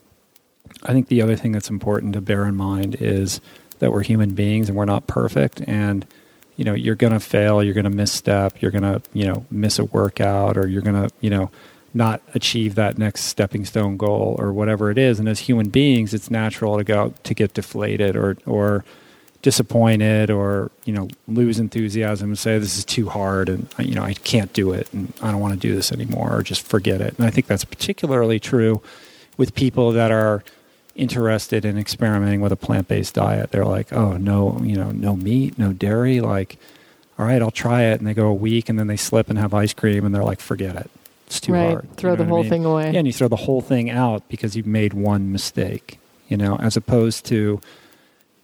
I think the other thing that's important to bear in mind is that we're human beings and we're not perfect, and you know you're going to fail, you're going to misstep, you're going to you know miss a workout, or you're going to you know not achieve that next stepping stone goal or whatever it is. And as human beings, it's natural to go to get deflated or or disappointed or you know lose enthusiasm and say this is too hard and you know I can't do it and I don't want to do this anymore or just forget it. And I think that's particularly true with people that are interested in experimenting with a plant-based diet. They're like, "Oh, no, you know, no meat, no dairy, like all right, I'll try it." And they go a week and then they slip and have ice cream and they're like, "Forget it. It's too right. hard." Throw You know the what I whole mean? thing away. Yeah, and you throw the whole thing out because you've made one mistake, you know, as opposed to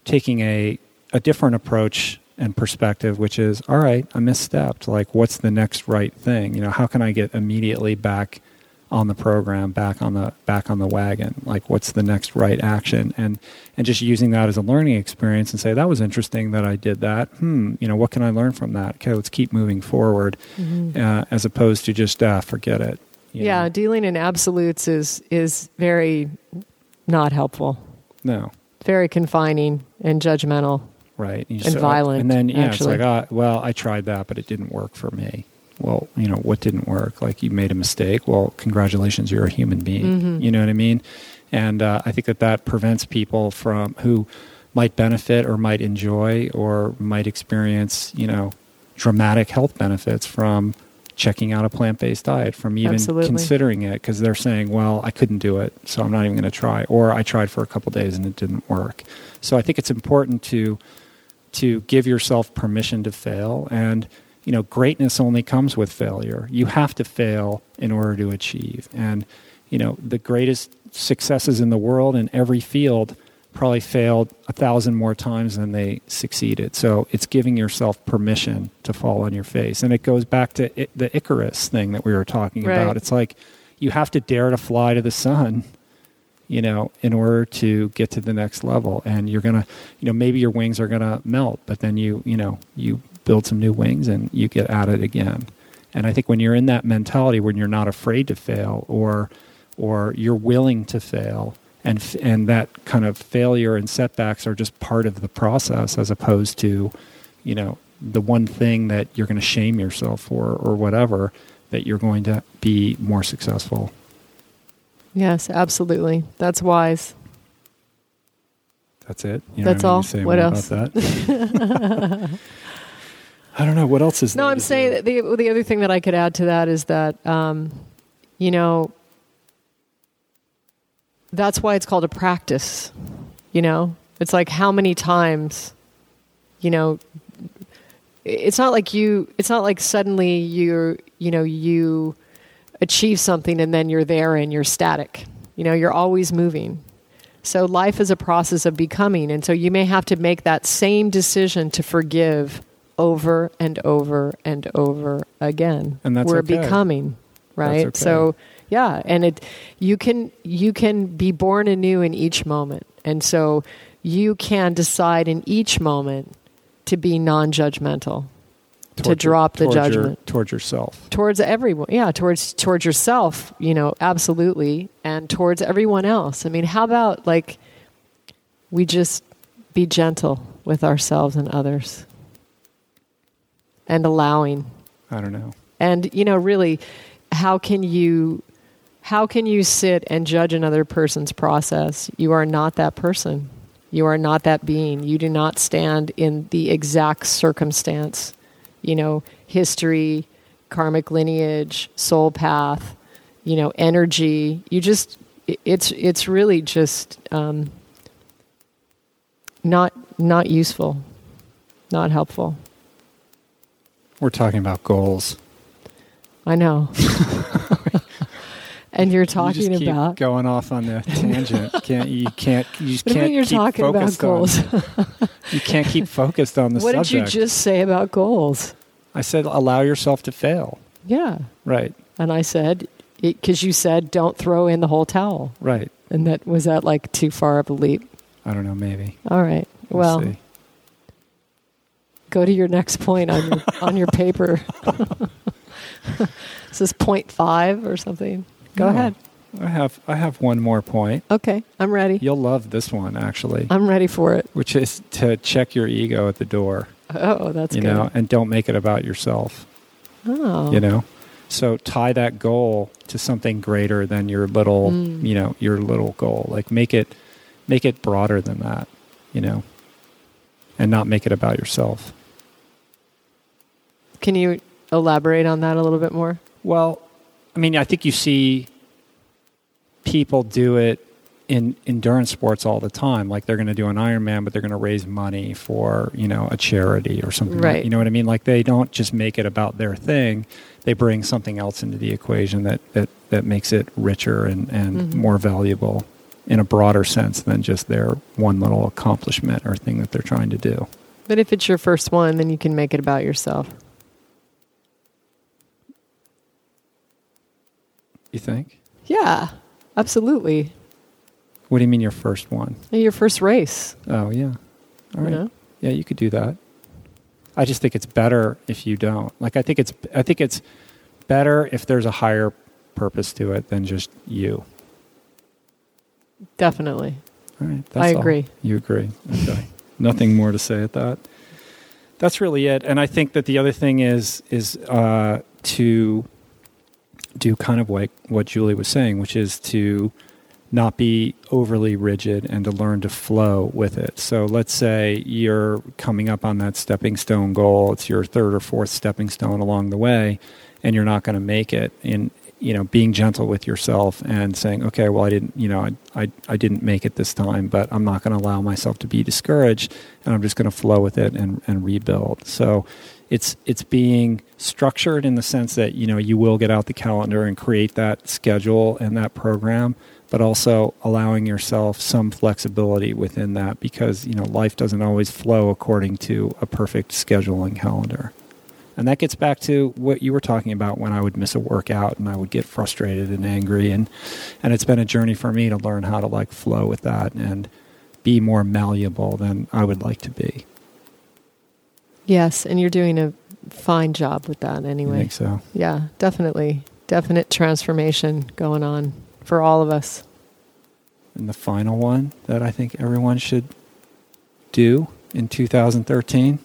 taking a a different approach and perspective, which is, all right, I misstepped. Like, what's the next right thing? You know, how can I get immediately back on the program, back on the back on the wagon? Like, what's the next right action? And and just using that as a learning experience and say that was interesting that I did that. Hmm, you know, what can I learn from that? Okay, let's keep moving forward, Mhm. uh, as opposed to just ah, forget it. you Yeah, know? dealing in absolutes is is very not helpful. no. Very confining and judgmental. right? You And violent, And then yeah, actually. it's like, ah, well, I tried that, but it didn't work for me. Well, you know, what didn't work? Like you made a mistake. Well, congratulations, you're a human being. Mhm. You know what I mean? And uh, I think that that prevents people from who might benefit or might enjoy or might experience, you know, dramatic health benefits from checking out a plant-based diet, from even Absolutely. considering it because they're saying, "Well, I couldn't do it, so I'm not even going to try," or "I tried for a couple days and it didn't work." So I think it's important to to give yourself permission to fail and you know greatness only comes with failure. You have to fail in order to achieve. And you know the greatest successes in the world in every field probably failed a thousand more times than they succeeded. So it's giving yourself permission to fall on your face. And it goes back to I- the icarus thing that we were talking Right. about. It's like you have to dare to fly to the sun you know, in order to get to the next level. And you're gonna, you know, maybe your wings are gonna melt, but then you, you know, you build some new wings and you get at it again. And I think when you're in that mentality, when you're not afraid to fail, or or you're willing to fail, and f- and that kind of failure and setbacks are just part of the process, as opposed to, you know, the one thing that you're going to shame yourself for, or whatever, that you're going to be more successful. Yes, absolutely. That's wise. That's it. You That's have anything all? What else? I don't know what else is. No, I'm saying that the the other thing that I could add to that is that um, you know that's why it's called a practice. You know, it's like how many times, you know, it's not like you. It's not like suddenly you're you know you achieve something and then you're there and you're static. You know, you're always moving. So life is a process of becoming, and so you may have to make that same decision to forgive over and over and over again. And that's we're okay. becoming, right? okay. So yeah, and it you can you can be born anew in each moment, and so you can decide in each moment to be non-judgmental to Towards your- drop the towards your- judgment. towards yourself. towards everyone yeah towards towards yourself you know absolutely and towards everyone else i mean how about like we just be gentle with ourselves and others and allowing I don't know. and you know really how can you how can you sit and judge another person's process? You are not that person. You are not that being. You do not stand in the exact circumstance, you know, history, karmic lineage, soul path, you know, energy. You just, it's it's really just um, not not useful, not helpful. We're talking about goals. I know. and you're you talking just keep about going off on the tangent. can't you can't you What can't you're keep talking about goals? On, you can't keep focused on the what did you just say about goals? I said allow yourself to fail. Yeah. Right. And I said, because you said don't throw in the whole towel. Right. And that was that like too far of a leap? I don't know. Maybe. All right. We'll Well. Go to your next point on your, on your paper. Is this point five or something? Go No. ahead. I have I have one more point. Okay. I'm ready. You'll love this one actually, I'm ready for it. which is to check your ego at the door. Oh, that's you good. know, and don't make it about yourself. oh. You know, so tie that goal to something greater than your little, Mm. you know, your little goal. Like make it make it broader than that. You know, and not make it about yourself. Can you elaborate on that a little bit more? Well, I mean, I think you see people do it in endurance sports all the time. Like they're going to do an Ironman, but they're going to raise money for you know a charity or something. like- Right. you know what I mean? Like they don't just make it about their thing. They bring something else into the equation that that that makes it richer and and Mhm. more valuable in a broader sense than just their one little accomplishment or thing that they're trying to do. But if it's your first one, then you can make it about yourself. You think? Yeah, absolutely. What do you mean your first one? Your first race. Oh yeah. All You know? Yeah, you could do that. I just think it's better if you don't. Like I think it's I think it's better if there's a higher purpose to it than just you. Definitely. All right. I all. agree. You agree. Okay. Nothing more to say at that. That's really it. And I think that the other thing is is uh, to do kind of like what Julie was saying, which is to not be overly rigid and to learn to flow with it. So let's say you're coming up on that stepping stone goal, it's your third or fourth stepping stone along the way, and you're not going to make it in you know being gentle with yourself and saying okay well i didn't you know i i, I didn't make it this time but i'm not going to allow myself to be discouraged and i'm just going to flow with it and and rebuild so it's it's being structured in the sense that you know you will get out the calendar and create that schedule and that program but also allowing yourself some flexibility within that because you know life doesn't always flow according to a perfect scheduling calendar and that gets back to what you were talking about when I would miss a workout and I would get frustrated and angry and and it's been a journey for me to learn how to like flow with that and be more malleable than I would like to be. Yes, and you're doing a fine job with that I anyway. think so. Yeah, definitely. Definite transformation going on for all of us. And the final one that I think everyone should do in 2013,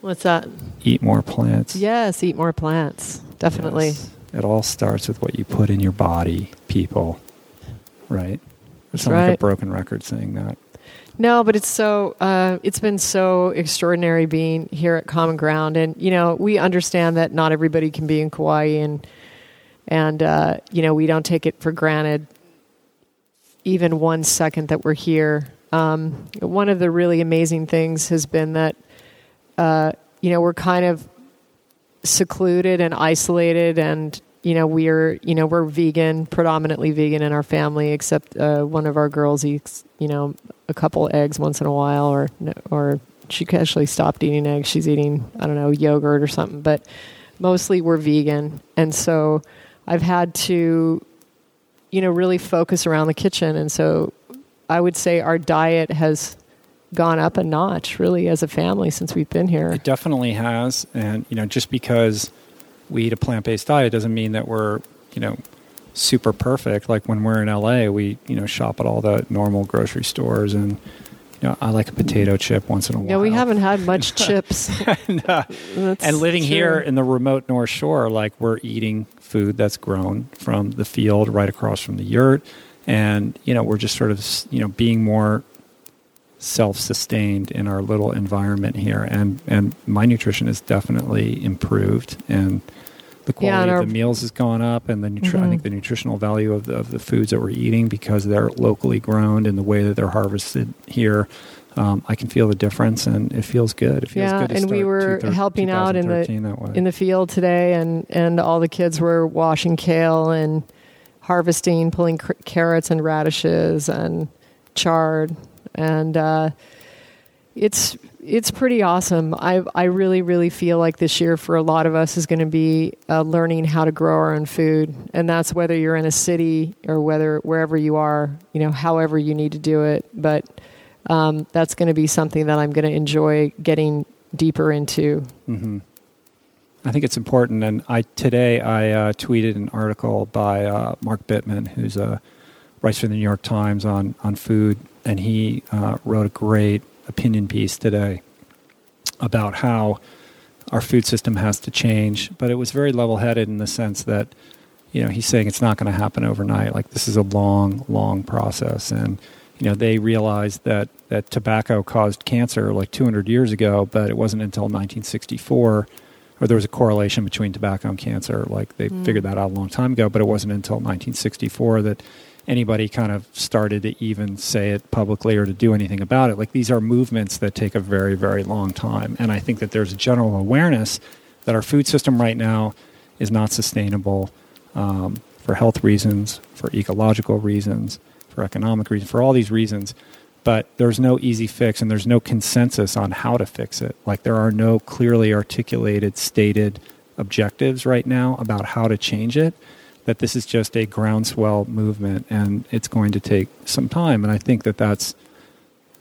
What's that? eat more plants. Yes, eat more plants. Definitely. Yes. It all starts with what you put in your body, people. Right? It's not like a broken record saying that. No, but it's so uh, it's been so extraordinary being here at Common Ground, and you know we understand that not everybody can be in Kauai, and and uh, you know we don't take it for granted even one second that we're here. Um, one of the really amazing things has been that uh, you know we're kind of secluded and isolated and you know we're you know we're vegan predominantly vegan in our family except uh, one of our girls eats you know a couple eggs once in a while or or she actually stopped eating eggs. She's eating i don't know yogurt or something but mostly we're vegan. And so i've had to you know really focus around the kitchen. And so i would say our diet has gone up a notch really as a family since we've been here. It definitely has, and you know, just because we eat a plant-based diet doesn't mean that we're, you know, super perfect. Like when we're in LA, we you know shop at all the normal grocery stores and you know, I like a potato chip once in a while. Yeah, we haven't had much chips. and, uh, and living true. here in the remote North Shore, like we're eating food that's grown from the field right across from the yurt, and you know we're just sort of you know being more self-sustained in our little environment here, and and my nutrition is definitely improved, and the quality and of the meals has gone up, and the nutri- I Mhm. think the nutritional value of the of the foods that we're eating because they're locally grown and the way that they're harvested here. Um, I can feel the difference, and it feels good. It feels Yeah, good. To and we were 2013 helping out in the- 2013 that way. in the field today, and and all the kids were washing kale and harvesting, pulling cr- carrots and radishes and chard, and uh, it's it's pretty awesome. I I really really feel like this year for a lot of us is going to be uh, learning how to grow our own food, and that's whether you're in a city or whether wherever you are, you know, however you need to do it, but. Um, that's going to be something that I'm going to enjoy getting deeper into. hmm I think it's important. And I today I uh, tweeted an article by uh, Mark Bittman, who's a writes for the New York Times on on food, and he uh, wrote a great opinion piece today about how our food system has to change. But it was very level headed in the sense that you know he's saying it's not going to happen overnight. Like this is a long, long process, and you know they realized that that tobacco caused cancer like 200 years ago, but it wasn't until 1964 or there was a correlation between tobacco and cancer. Like they Mm. figured that out a long time ago, but it wasn't until 1964 that anybody kind of started to even say it publicly or to do anything about it. Like these are movements that take a very, very long time. And I think that there's a general awareness that our food system right now is not sustainable um, for health reasons, for ecological reasons, for economic reasons, for all these reasons. But there's no easy fix and there's no consensus on how to fix it. Like there are no clearly articulated, stated objectives right now about how to change it. That this is just a groundswell movement and it's going to take some time. And I think that that's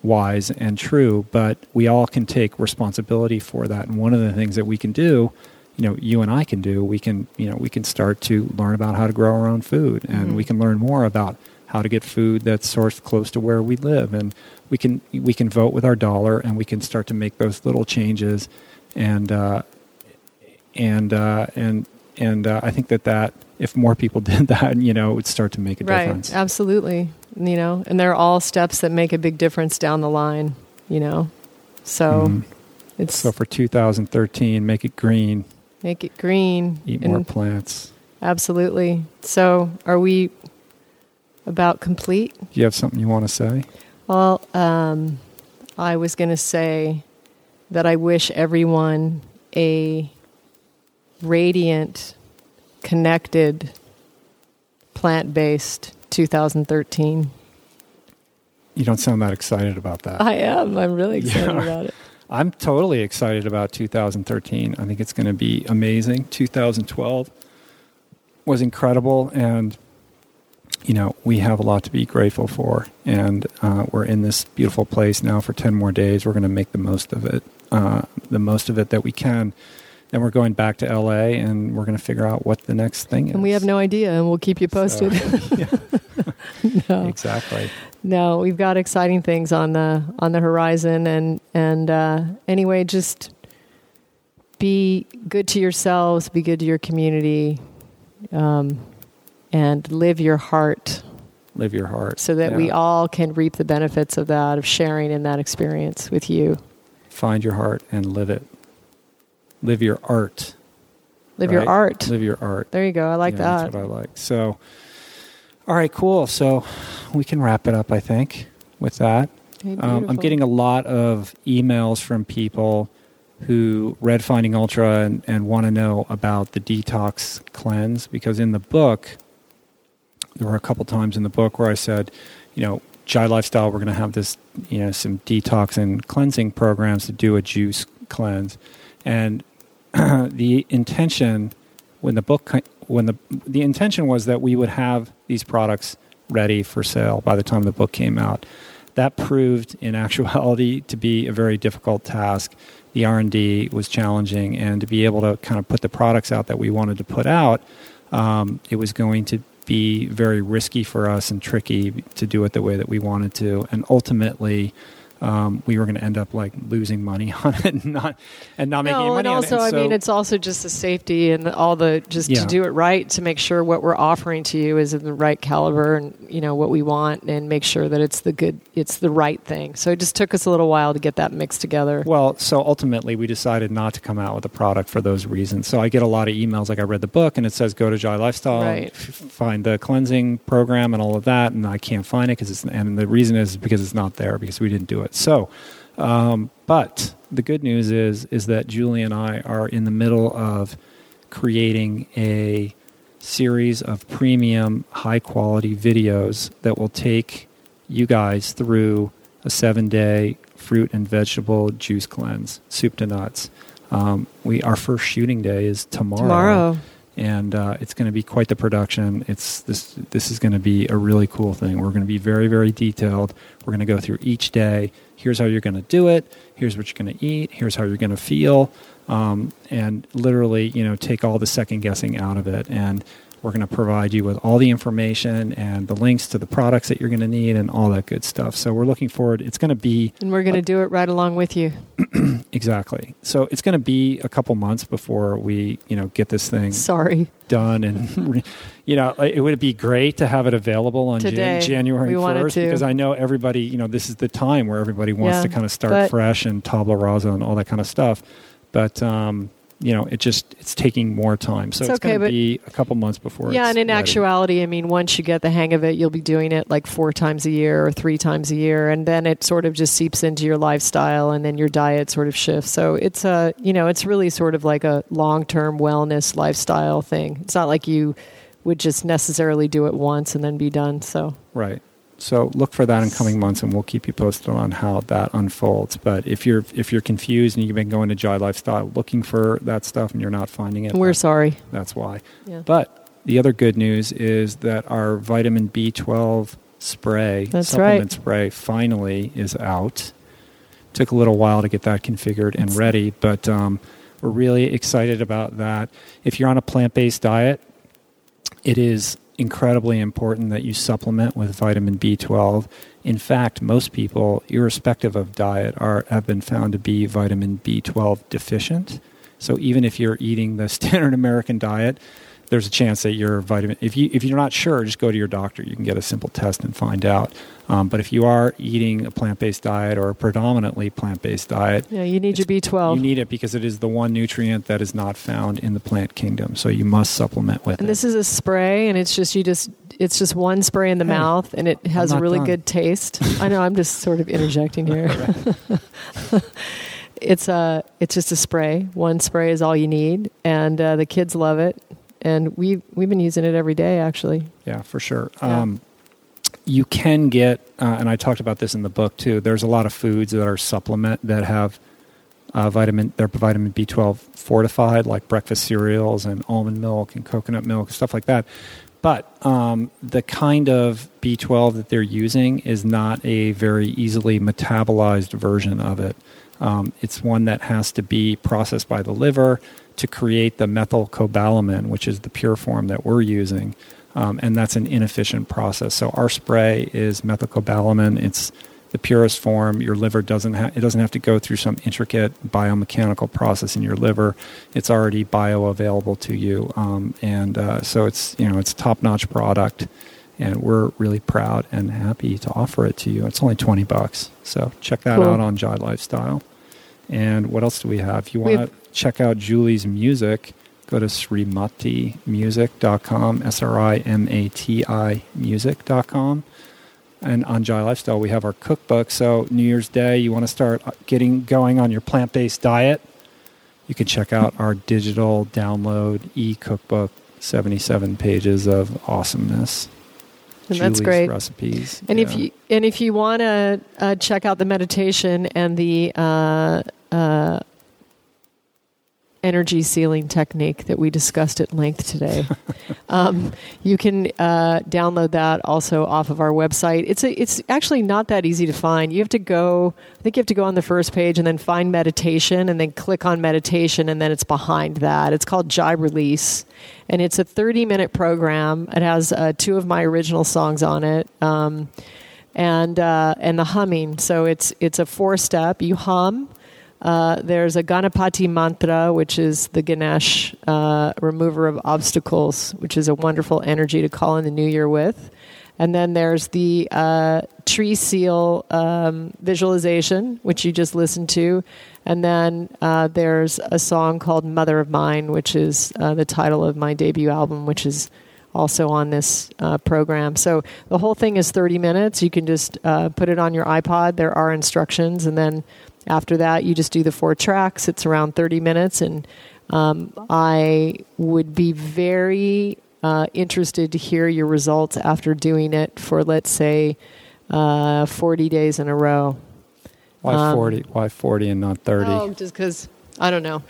wise and true, but we all can take responsibility for that. And one of the things that we can do, you know, you and I can do, we can, you know, we can start to learn about how to grow our own food and Mhm. we can learn more about how to get food that's sourced close to where we live. And we can we can vote with our dollar and we can start to make those little changes. And uh, and uh, and and uh, I think that that if more people did that, you know, it would start to make a right. difference. absolutely. You know and they're all steps that make a big difference down the line you know? So Mhm. it's So for 2013, make it green, make it green eat more plants. absolutely. So are we about complete you have something you want to say? well um, i was going to say that i wish everyone a radiant connected plant-based 2013 You don't sound that excited about that. i am i'm really excited Yeah. about it I'm totally excited about 2013. I think it's going to be amazing. 2012 was incredible, and you know we have a lot to be grateful for. And uh, we're in this beautiful place now for 10 more days. We're going to make the most of it, uh, the most of it that we can. Then we're going back to LA, and we're going to figure out what the next thing is. And we have no idea, and we'll keep you posted. So, yeah, no, exactly. no, we've got exciting things on the on the horizon, and and uh, anyway, just be good to yourselves, be good to your community, um, and live your heart, Live your heart, so that we all can reap the benefits of that, of sharing in that experience with you. find your heart and live it. Live your art. Live your art. Live your art. There you go. I like Yeah, that. That's what I like. So, all right, cool. So we can wrap it up, I think, with that. Um, I'm getting a lot of emails from people who read Finding Ultra and, and want to know about the detox cleanse because in the book, there were a couple times in the book where I said, you know, Jai Lifestyle, we're going to have this, you know, some detox and cleansing programs to do a juice cleanse. And the intention when the book when the the intention was that we would have these products ready for sale by the time the book came out. That proved in actuality to be a very difficult task. The R&D was challenging and to be able to kind of put the products out that we wanted to put out, um, it was going to be very risky for us and tricky to do it the way that we wanted to. And ultimately, um, we were going to end up like losing money on it and not and not making no, any money and on also. And I so- mean, it's also just the safety and all the just Yeah. to do it right to make sure what we're offering to you is in the right caliber and you know what we want and make sure that it's the good, it's the right thing. So it just took us a little while to get that mixed together. Well, so ultimately, we decided not to come out with a product for those reasons. So I get a lot of emails like I read the book and it says go to Jai Lifestyle, Right. f- find the cleansing program and all of that, and I can't find it because it's and the reason is because it's not there because we didn't do it. So, um, but the good news is is that Julie and I are in the middle of creating a series of premium, high quality videos that will take you guys through a seven day fruit and vegetable juice cleanse, soup to nuts. Um, we our first shooting day is tomorrow, Tomorrow, and uh, it's going to be quite the production. It's this this is going to be a really cool thing. We're going to be very very detailed. We're going to go through each day. Here's how you're going to do it. Here's what you're going to eat. Here's how you're going to feel, um, and literally, you know, take all the second guessing out of it. And we're going to provide you with all the information and the links to the products that you're going to need and all that good stuff. So we're looking forward. It's going to be and we're going to do it right along with you. exactly. So it's going to be a couple months before we, you know, get this thing Sorry. done and you know it would be great to have it available on Jan- January 1st because I know everybody you know this is the time where everybody wants Yeah, to kind of start fresh and tabula rasa and all that kind of stuff but um you know it just it's taking more time so It's it's, okay, going to be a couple months before yeah, and in ready. actuality, I mean, once you get the hang of it, you'll be doing it like four times a year or three times a year, and then it sort of just seeps into your lifestyle, and then your diet sort of shifts. So it's a, you know, it's really sort of like a long-term wellness lifestyle thing. It's not like you would just necessarily do it once and then be done. So Right. So look for that in coming months, and we'll keep you posted on how that unfolds. But if you're if you're confused and you've been going to Jai Lifestyle looking for that stuff and you're not finding it, we're that's, sorry. that's why. Yeah. But the other good news is that our vitamin B12 spray, That's supplement spray, finally is out. Took a little while to get that configured and ready, but um, we're really excited about that. If you're on a plant based diet, it is incredibly important that you supplement with vitamin B12. In fact, most people, irrespective of diet, are have been found to be vitamin B12 deficient. So even if you're eating the standard American diet, there's a chance that you're vitamin. If you if you're not sure, just go to your doctor. You can get a simple test and find out. Um, but if you are eating a plant-based diet or a predominantly plant-based diet, Yeah, you need your B12. you need it because it is the one nutrient that is not found in the plant kingdom. So you must supplement with it. and it. this is a spray, and it's just you just it's just one spray in the Hey, mouth, and it has a really done. good taste. I know I'm just sort of interjecting here. it's a it's just a spray. One spray is all you need, and uh, the kids love it. And we we've been using it every day, actually. Yeah, for sure. Yeah. Um, you can get, uh, and I talked about this in the book too. There's a lot of foods that are supplement that have uh, vitamin. They're vitamin B12 fortified, like breakfast cereals and almond milk and coconut milk and stuff like that. But um, the kind of B12 that they're using is not a very easily metabolized version of it. Um, it's one that has to be processed by the liver to create the methylcobalamin, which is the pure form that we're using. Um, and that's an inefficient process. So our spray is methylcobalamin. It's the purest form. Your liver doesn't ha- it doesn't have to go through some intricate biomechanical process in your liver. It's already bioavailable to you, um, and uh, so it's you know it's top notch product, and we're really proud and happy to offer it to you. It's only twenty bucks, so check that Cool. out on Jai Lifestyle. And what else do we have? If you want to check out Julie's music, go to srimatimusic.com, S R I M A T I music.com. And on Jai Lifestyle, we have our cookbook. So, New Year's Day, you want to start getting going on your plant based diet, you can check out our digital download e cookbook, 77 pages of awesomeness. And that's great. recipes. And if you and if you want to uh, check out the meditation and the uh, uh, energy sealing technique that we discussed at length today, um, you can uh, download that also off of our website. It's a, it's actually not that easy to find. You have to go. I think you have to go on the first page and then find meditation, and then click on meditation, and then it's behind that. It's called Jai Release, and it's a 30 minute program. It has uh, two of my original songs on it. Um, and uh, and the humming. So it's it's a four step. You hum. Uh, there's a Ganapati mantra, which is the Ganesh uh, remover of obstacles, which is a wonderful energy to call in the new year with. And then there's the uh, tree seal um, visualization, which you just listened to. And then uh, there's a song called Mother of Mine, which is uh, the title of my debut album, which is also on this uh, program. So the whole thing is 30 minutes. You can just uh, put it on your iPod. There are instructions. And then after that, you just do the four tracks. It's around 30 minutes. And um, I would be very uh, interested to hear your results after doing it for, let's say, uh, 40 days in a row. Why Um, 40? Why 40 and not 30? Oh, just because, I don't know.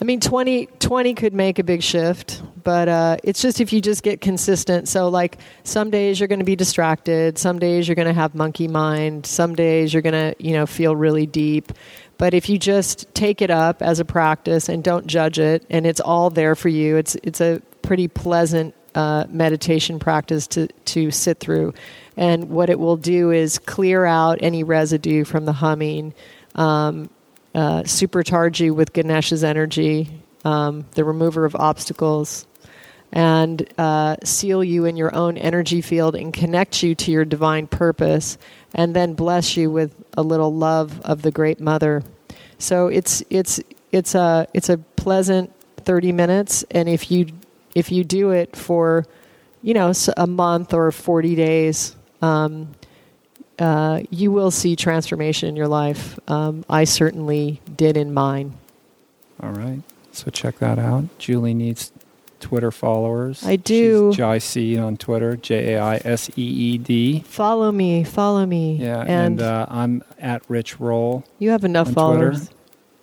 I mean, 20, 20 could make a big shift, but uh, it's just if you just get consistent. So, like, some days you're going to be distracted. Some days you're going to have monkey mind. Some days you're going to, you know, feel really deep. But if you just take it up as a practice and don't judge it, and it's all there for you, it's it's a pretty pleasant uh, meditation practice to to sit through. And what it will do is clear out any residue from the humming, um, uh, supercharge you with Ganesh's energy, um, the remover of obstacles, and uh, seal you in your own energy field and connect you to your divine purpose, and then bless you with a little love of the Great Mother. So it's it's it's a it's a pleasant thirty minutes, and if you if you do it for you know a month or forty days. Um, uh, you will see transformation in your life. Um, I certainly did in mine. All right. So check that out. Julie needs Twitter followers. I do. She's Jai Seed on Twitter, J A I S E E D. Follow me, follow me. Yeah, and, and, uh, I'm at Rich Roll. you have enough followers. Twitter.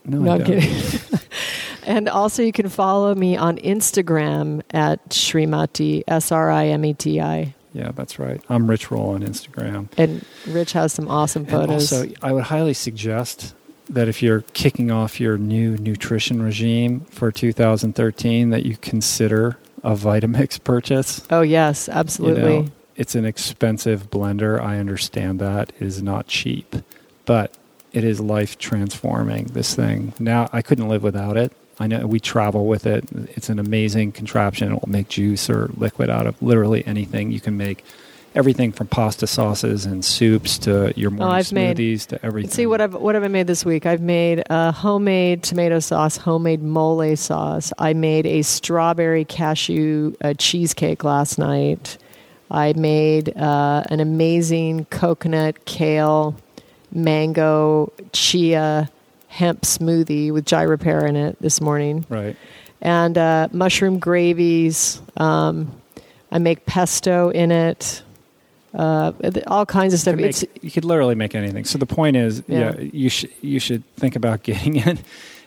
No, No, I don't. kidding. and also, you can follow me on Instagram at Srimati S R I M E T I. Yeah, that's right. I'm Rich Roll on Instagram. And Rich has some awesome And photos. also, I would highly suggest that if you're kicking off your new nutrition regime for 2013, that you consider a Vitamix purchase. oh yes, absolutely. You know, it's an expensive blender. I understand that it is not cheap, but it is life transforming. This thing now, I couldn't live without it. I know we travel with it. It's an amazing contraption. It will make juice or liquid out of literally anything. You can make everything from pasta sauces and soups to your morning Oh, I've made- smoothies to everything. See what I've what have I made this week? I've made a homemade tomato sauce, homemade mole sauce. I made a strawberry cashew uh, cheesecake last night. I made uh, an amazing coconut, kale, mango, chia, hemp smoothie with gyropear in it this morning, right. and uh, mushroom gravies. Um, I make pesto in it. Uh, all kinds of You stuff. It's make, you could literally make anything. So the point is, Yeah. yeah, you should you should think about getting it.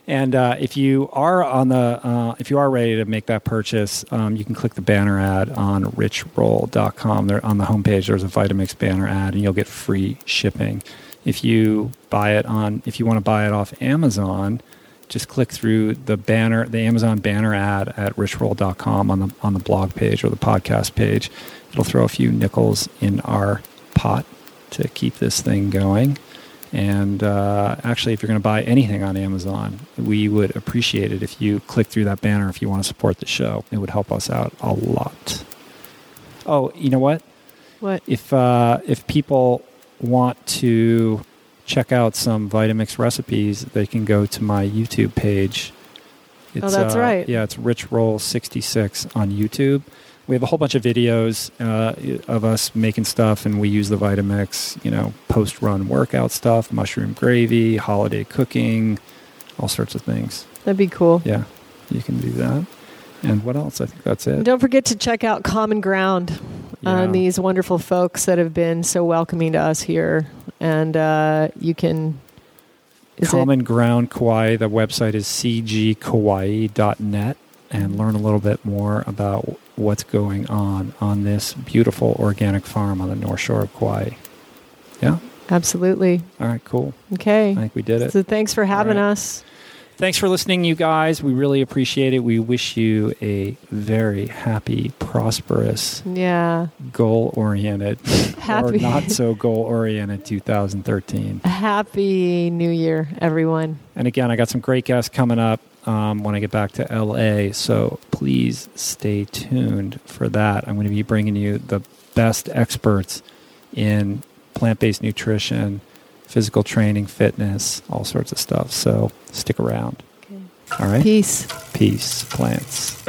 And uh, if you are on the uh, if you are ready to make that purchase, um, you can click the banner ad on richroll.com. There on the homepage, there's a Vitamix banner ad, and you'll get free shipping. If you buy it on if you want to buy it off Amazon, just click through the banner, the Amazon banner ad at richroll.com on the on the blog page or the podcast page. It'll throw a few nickels in our pot to keep this thing going. And uh, actually, if you're going to buy anything on Amazon, we would appreciate it if you click through that banner if you want to support the show. It would help us out a lot. Oh, you know what? what If uh, if people want to check out some Vitamix recipes, they can go to my YouTube page. Oh, that's uh, right. Yeah, it's Rich Roll sixty six on YouTube. We have a whole bunch of videos uh, of us making stuff, and we use the Vitamix, you know, post run workout stuff, mushroom gravy, holiday cooking, all sorts of things. that'd be cool. Yeah, you can do that. And what else? I think that's it. don't forget to check out Common Ground Yeah. on these wonderful folks that have been so welcoming to us here. And uh, you can. Is it- Common Ground Kauai. The website is cgkauai.net and learn a little bit more about what's going on on this beautiful organic farm on the North Shore of Kauai. Yeah. absolutely. All right. Cool. Okay. I think we did it. So thanks for having right. us. Thanks for listening, you guys. We really appreciate it. We wish you a very happy, prosperous, Yeah. goal oriented, or not so goal oriented 2013. Happy New Year, everyone. And again, I got some great guests coming up um, when I get back to LA. So please stay tuned for that. I'm going to be bringing you the best experts in plant based nutrition, physical training, fitness, all sorts of stuff. So stick around. Okay. All right. Peace. Peace, plants.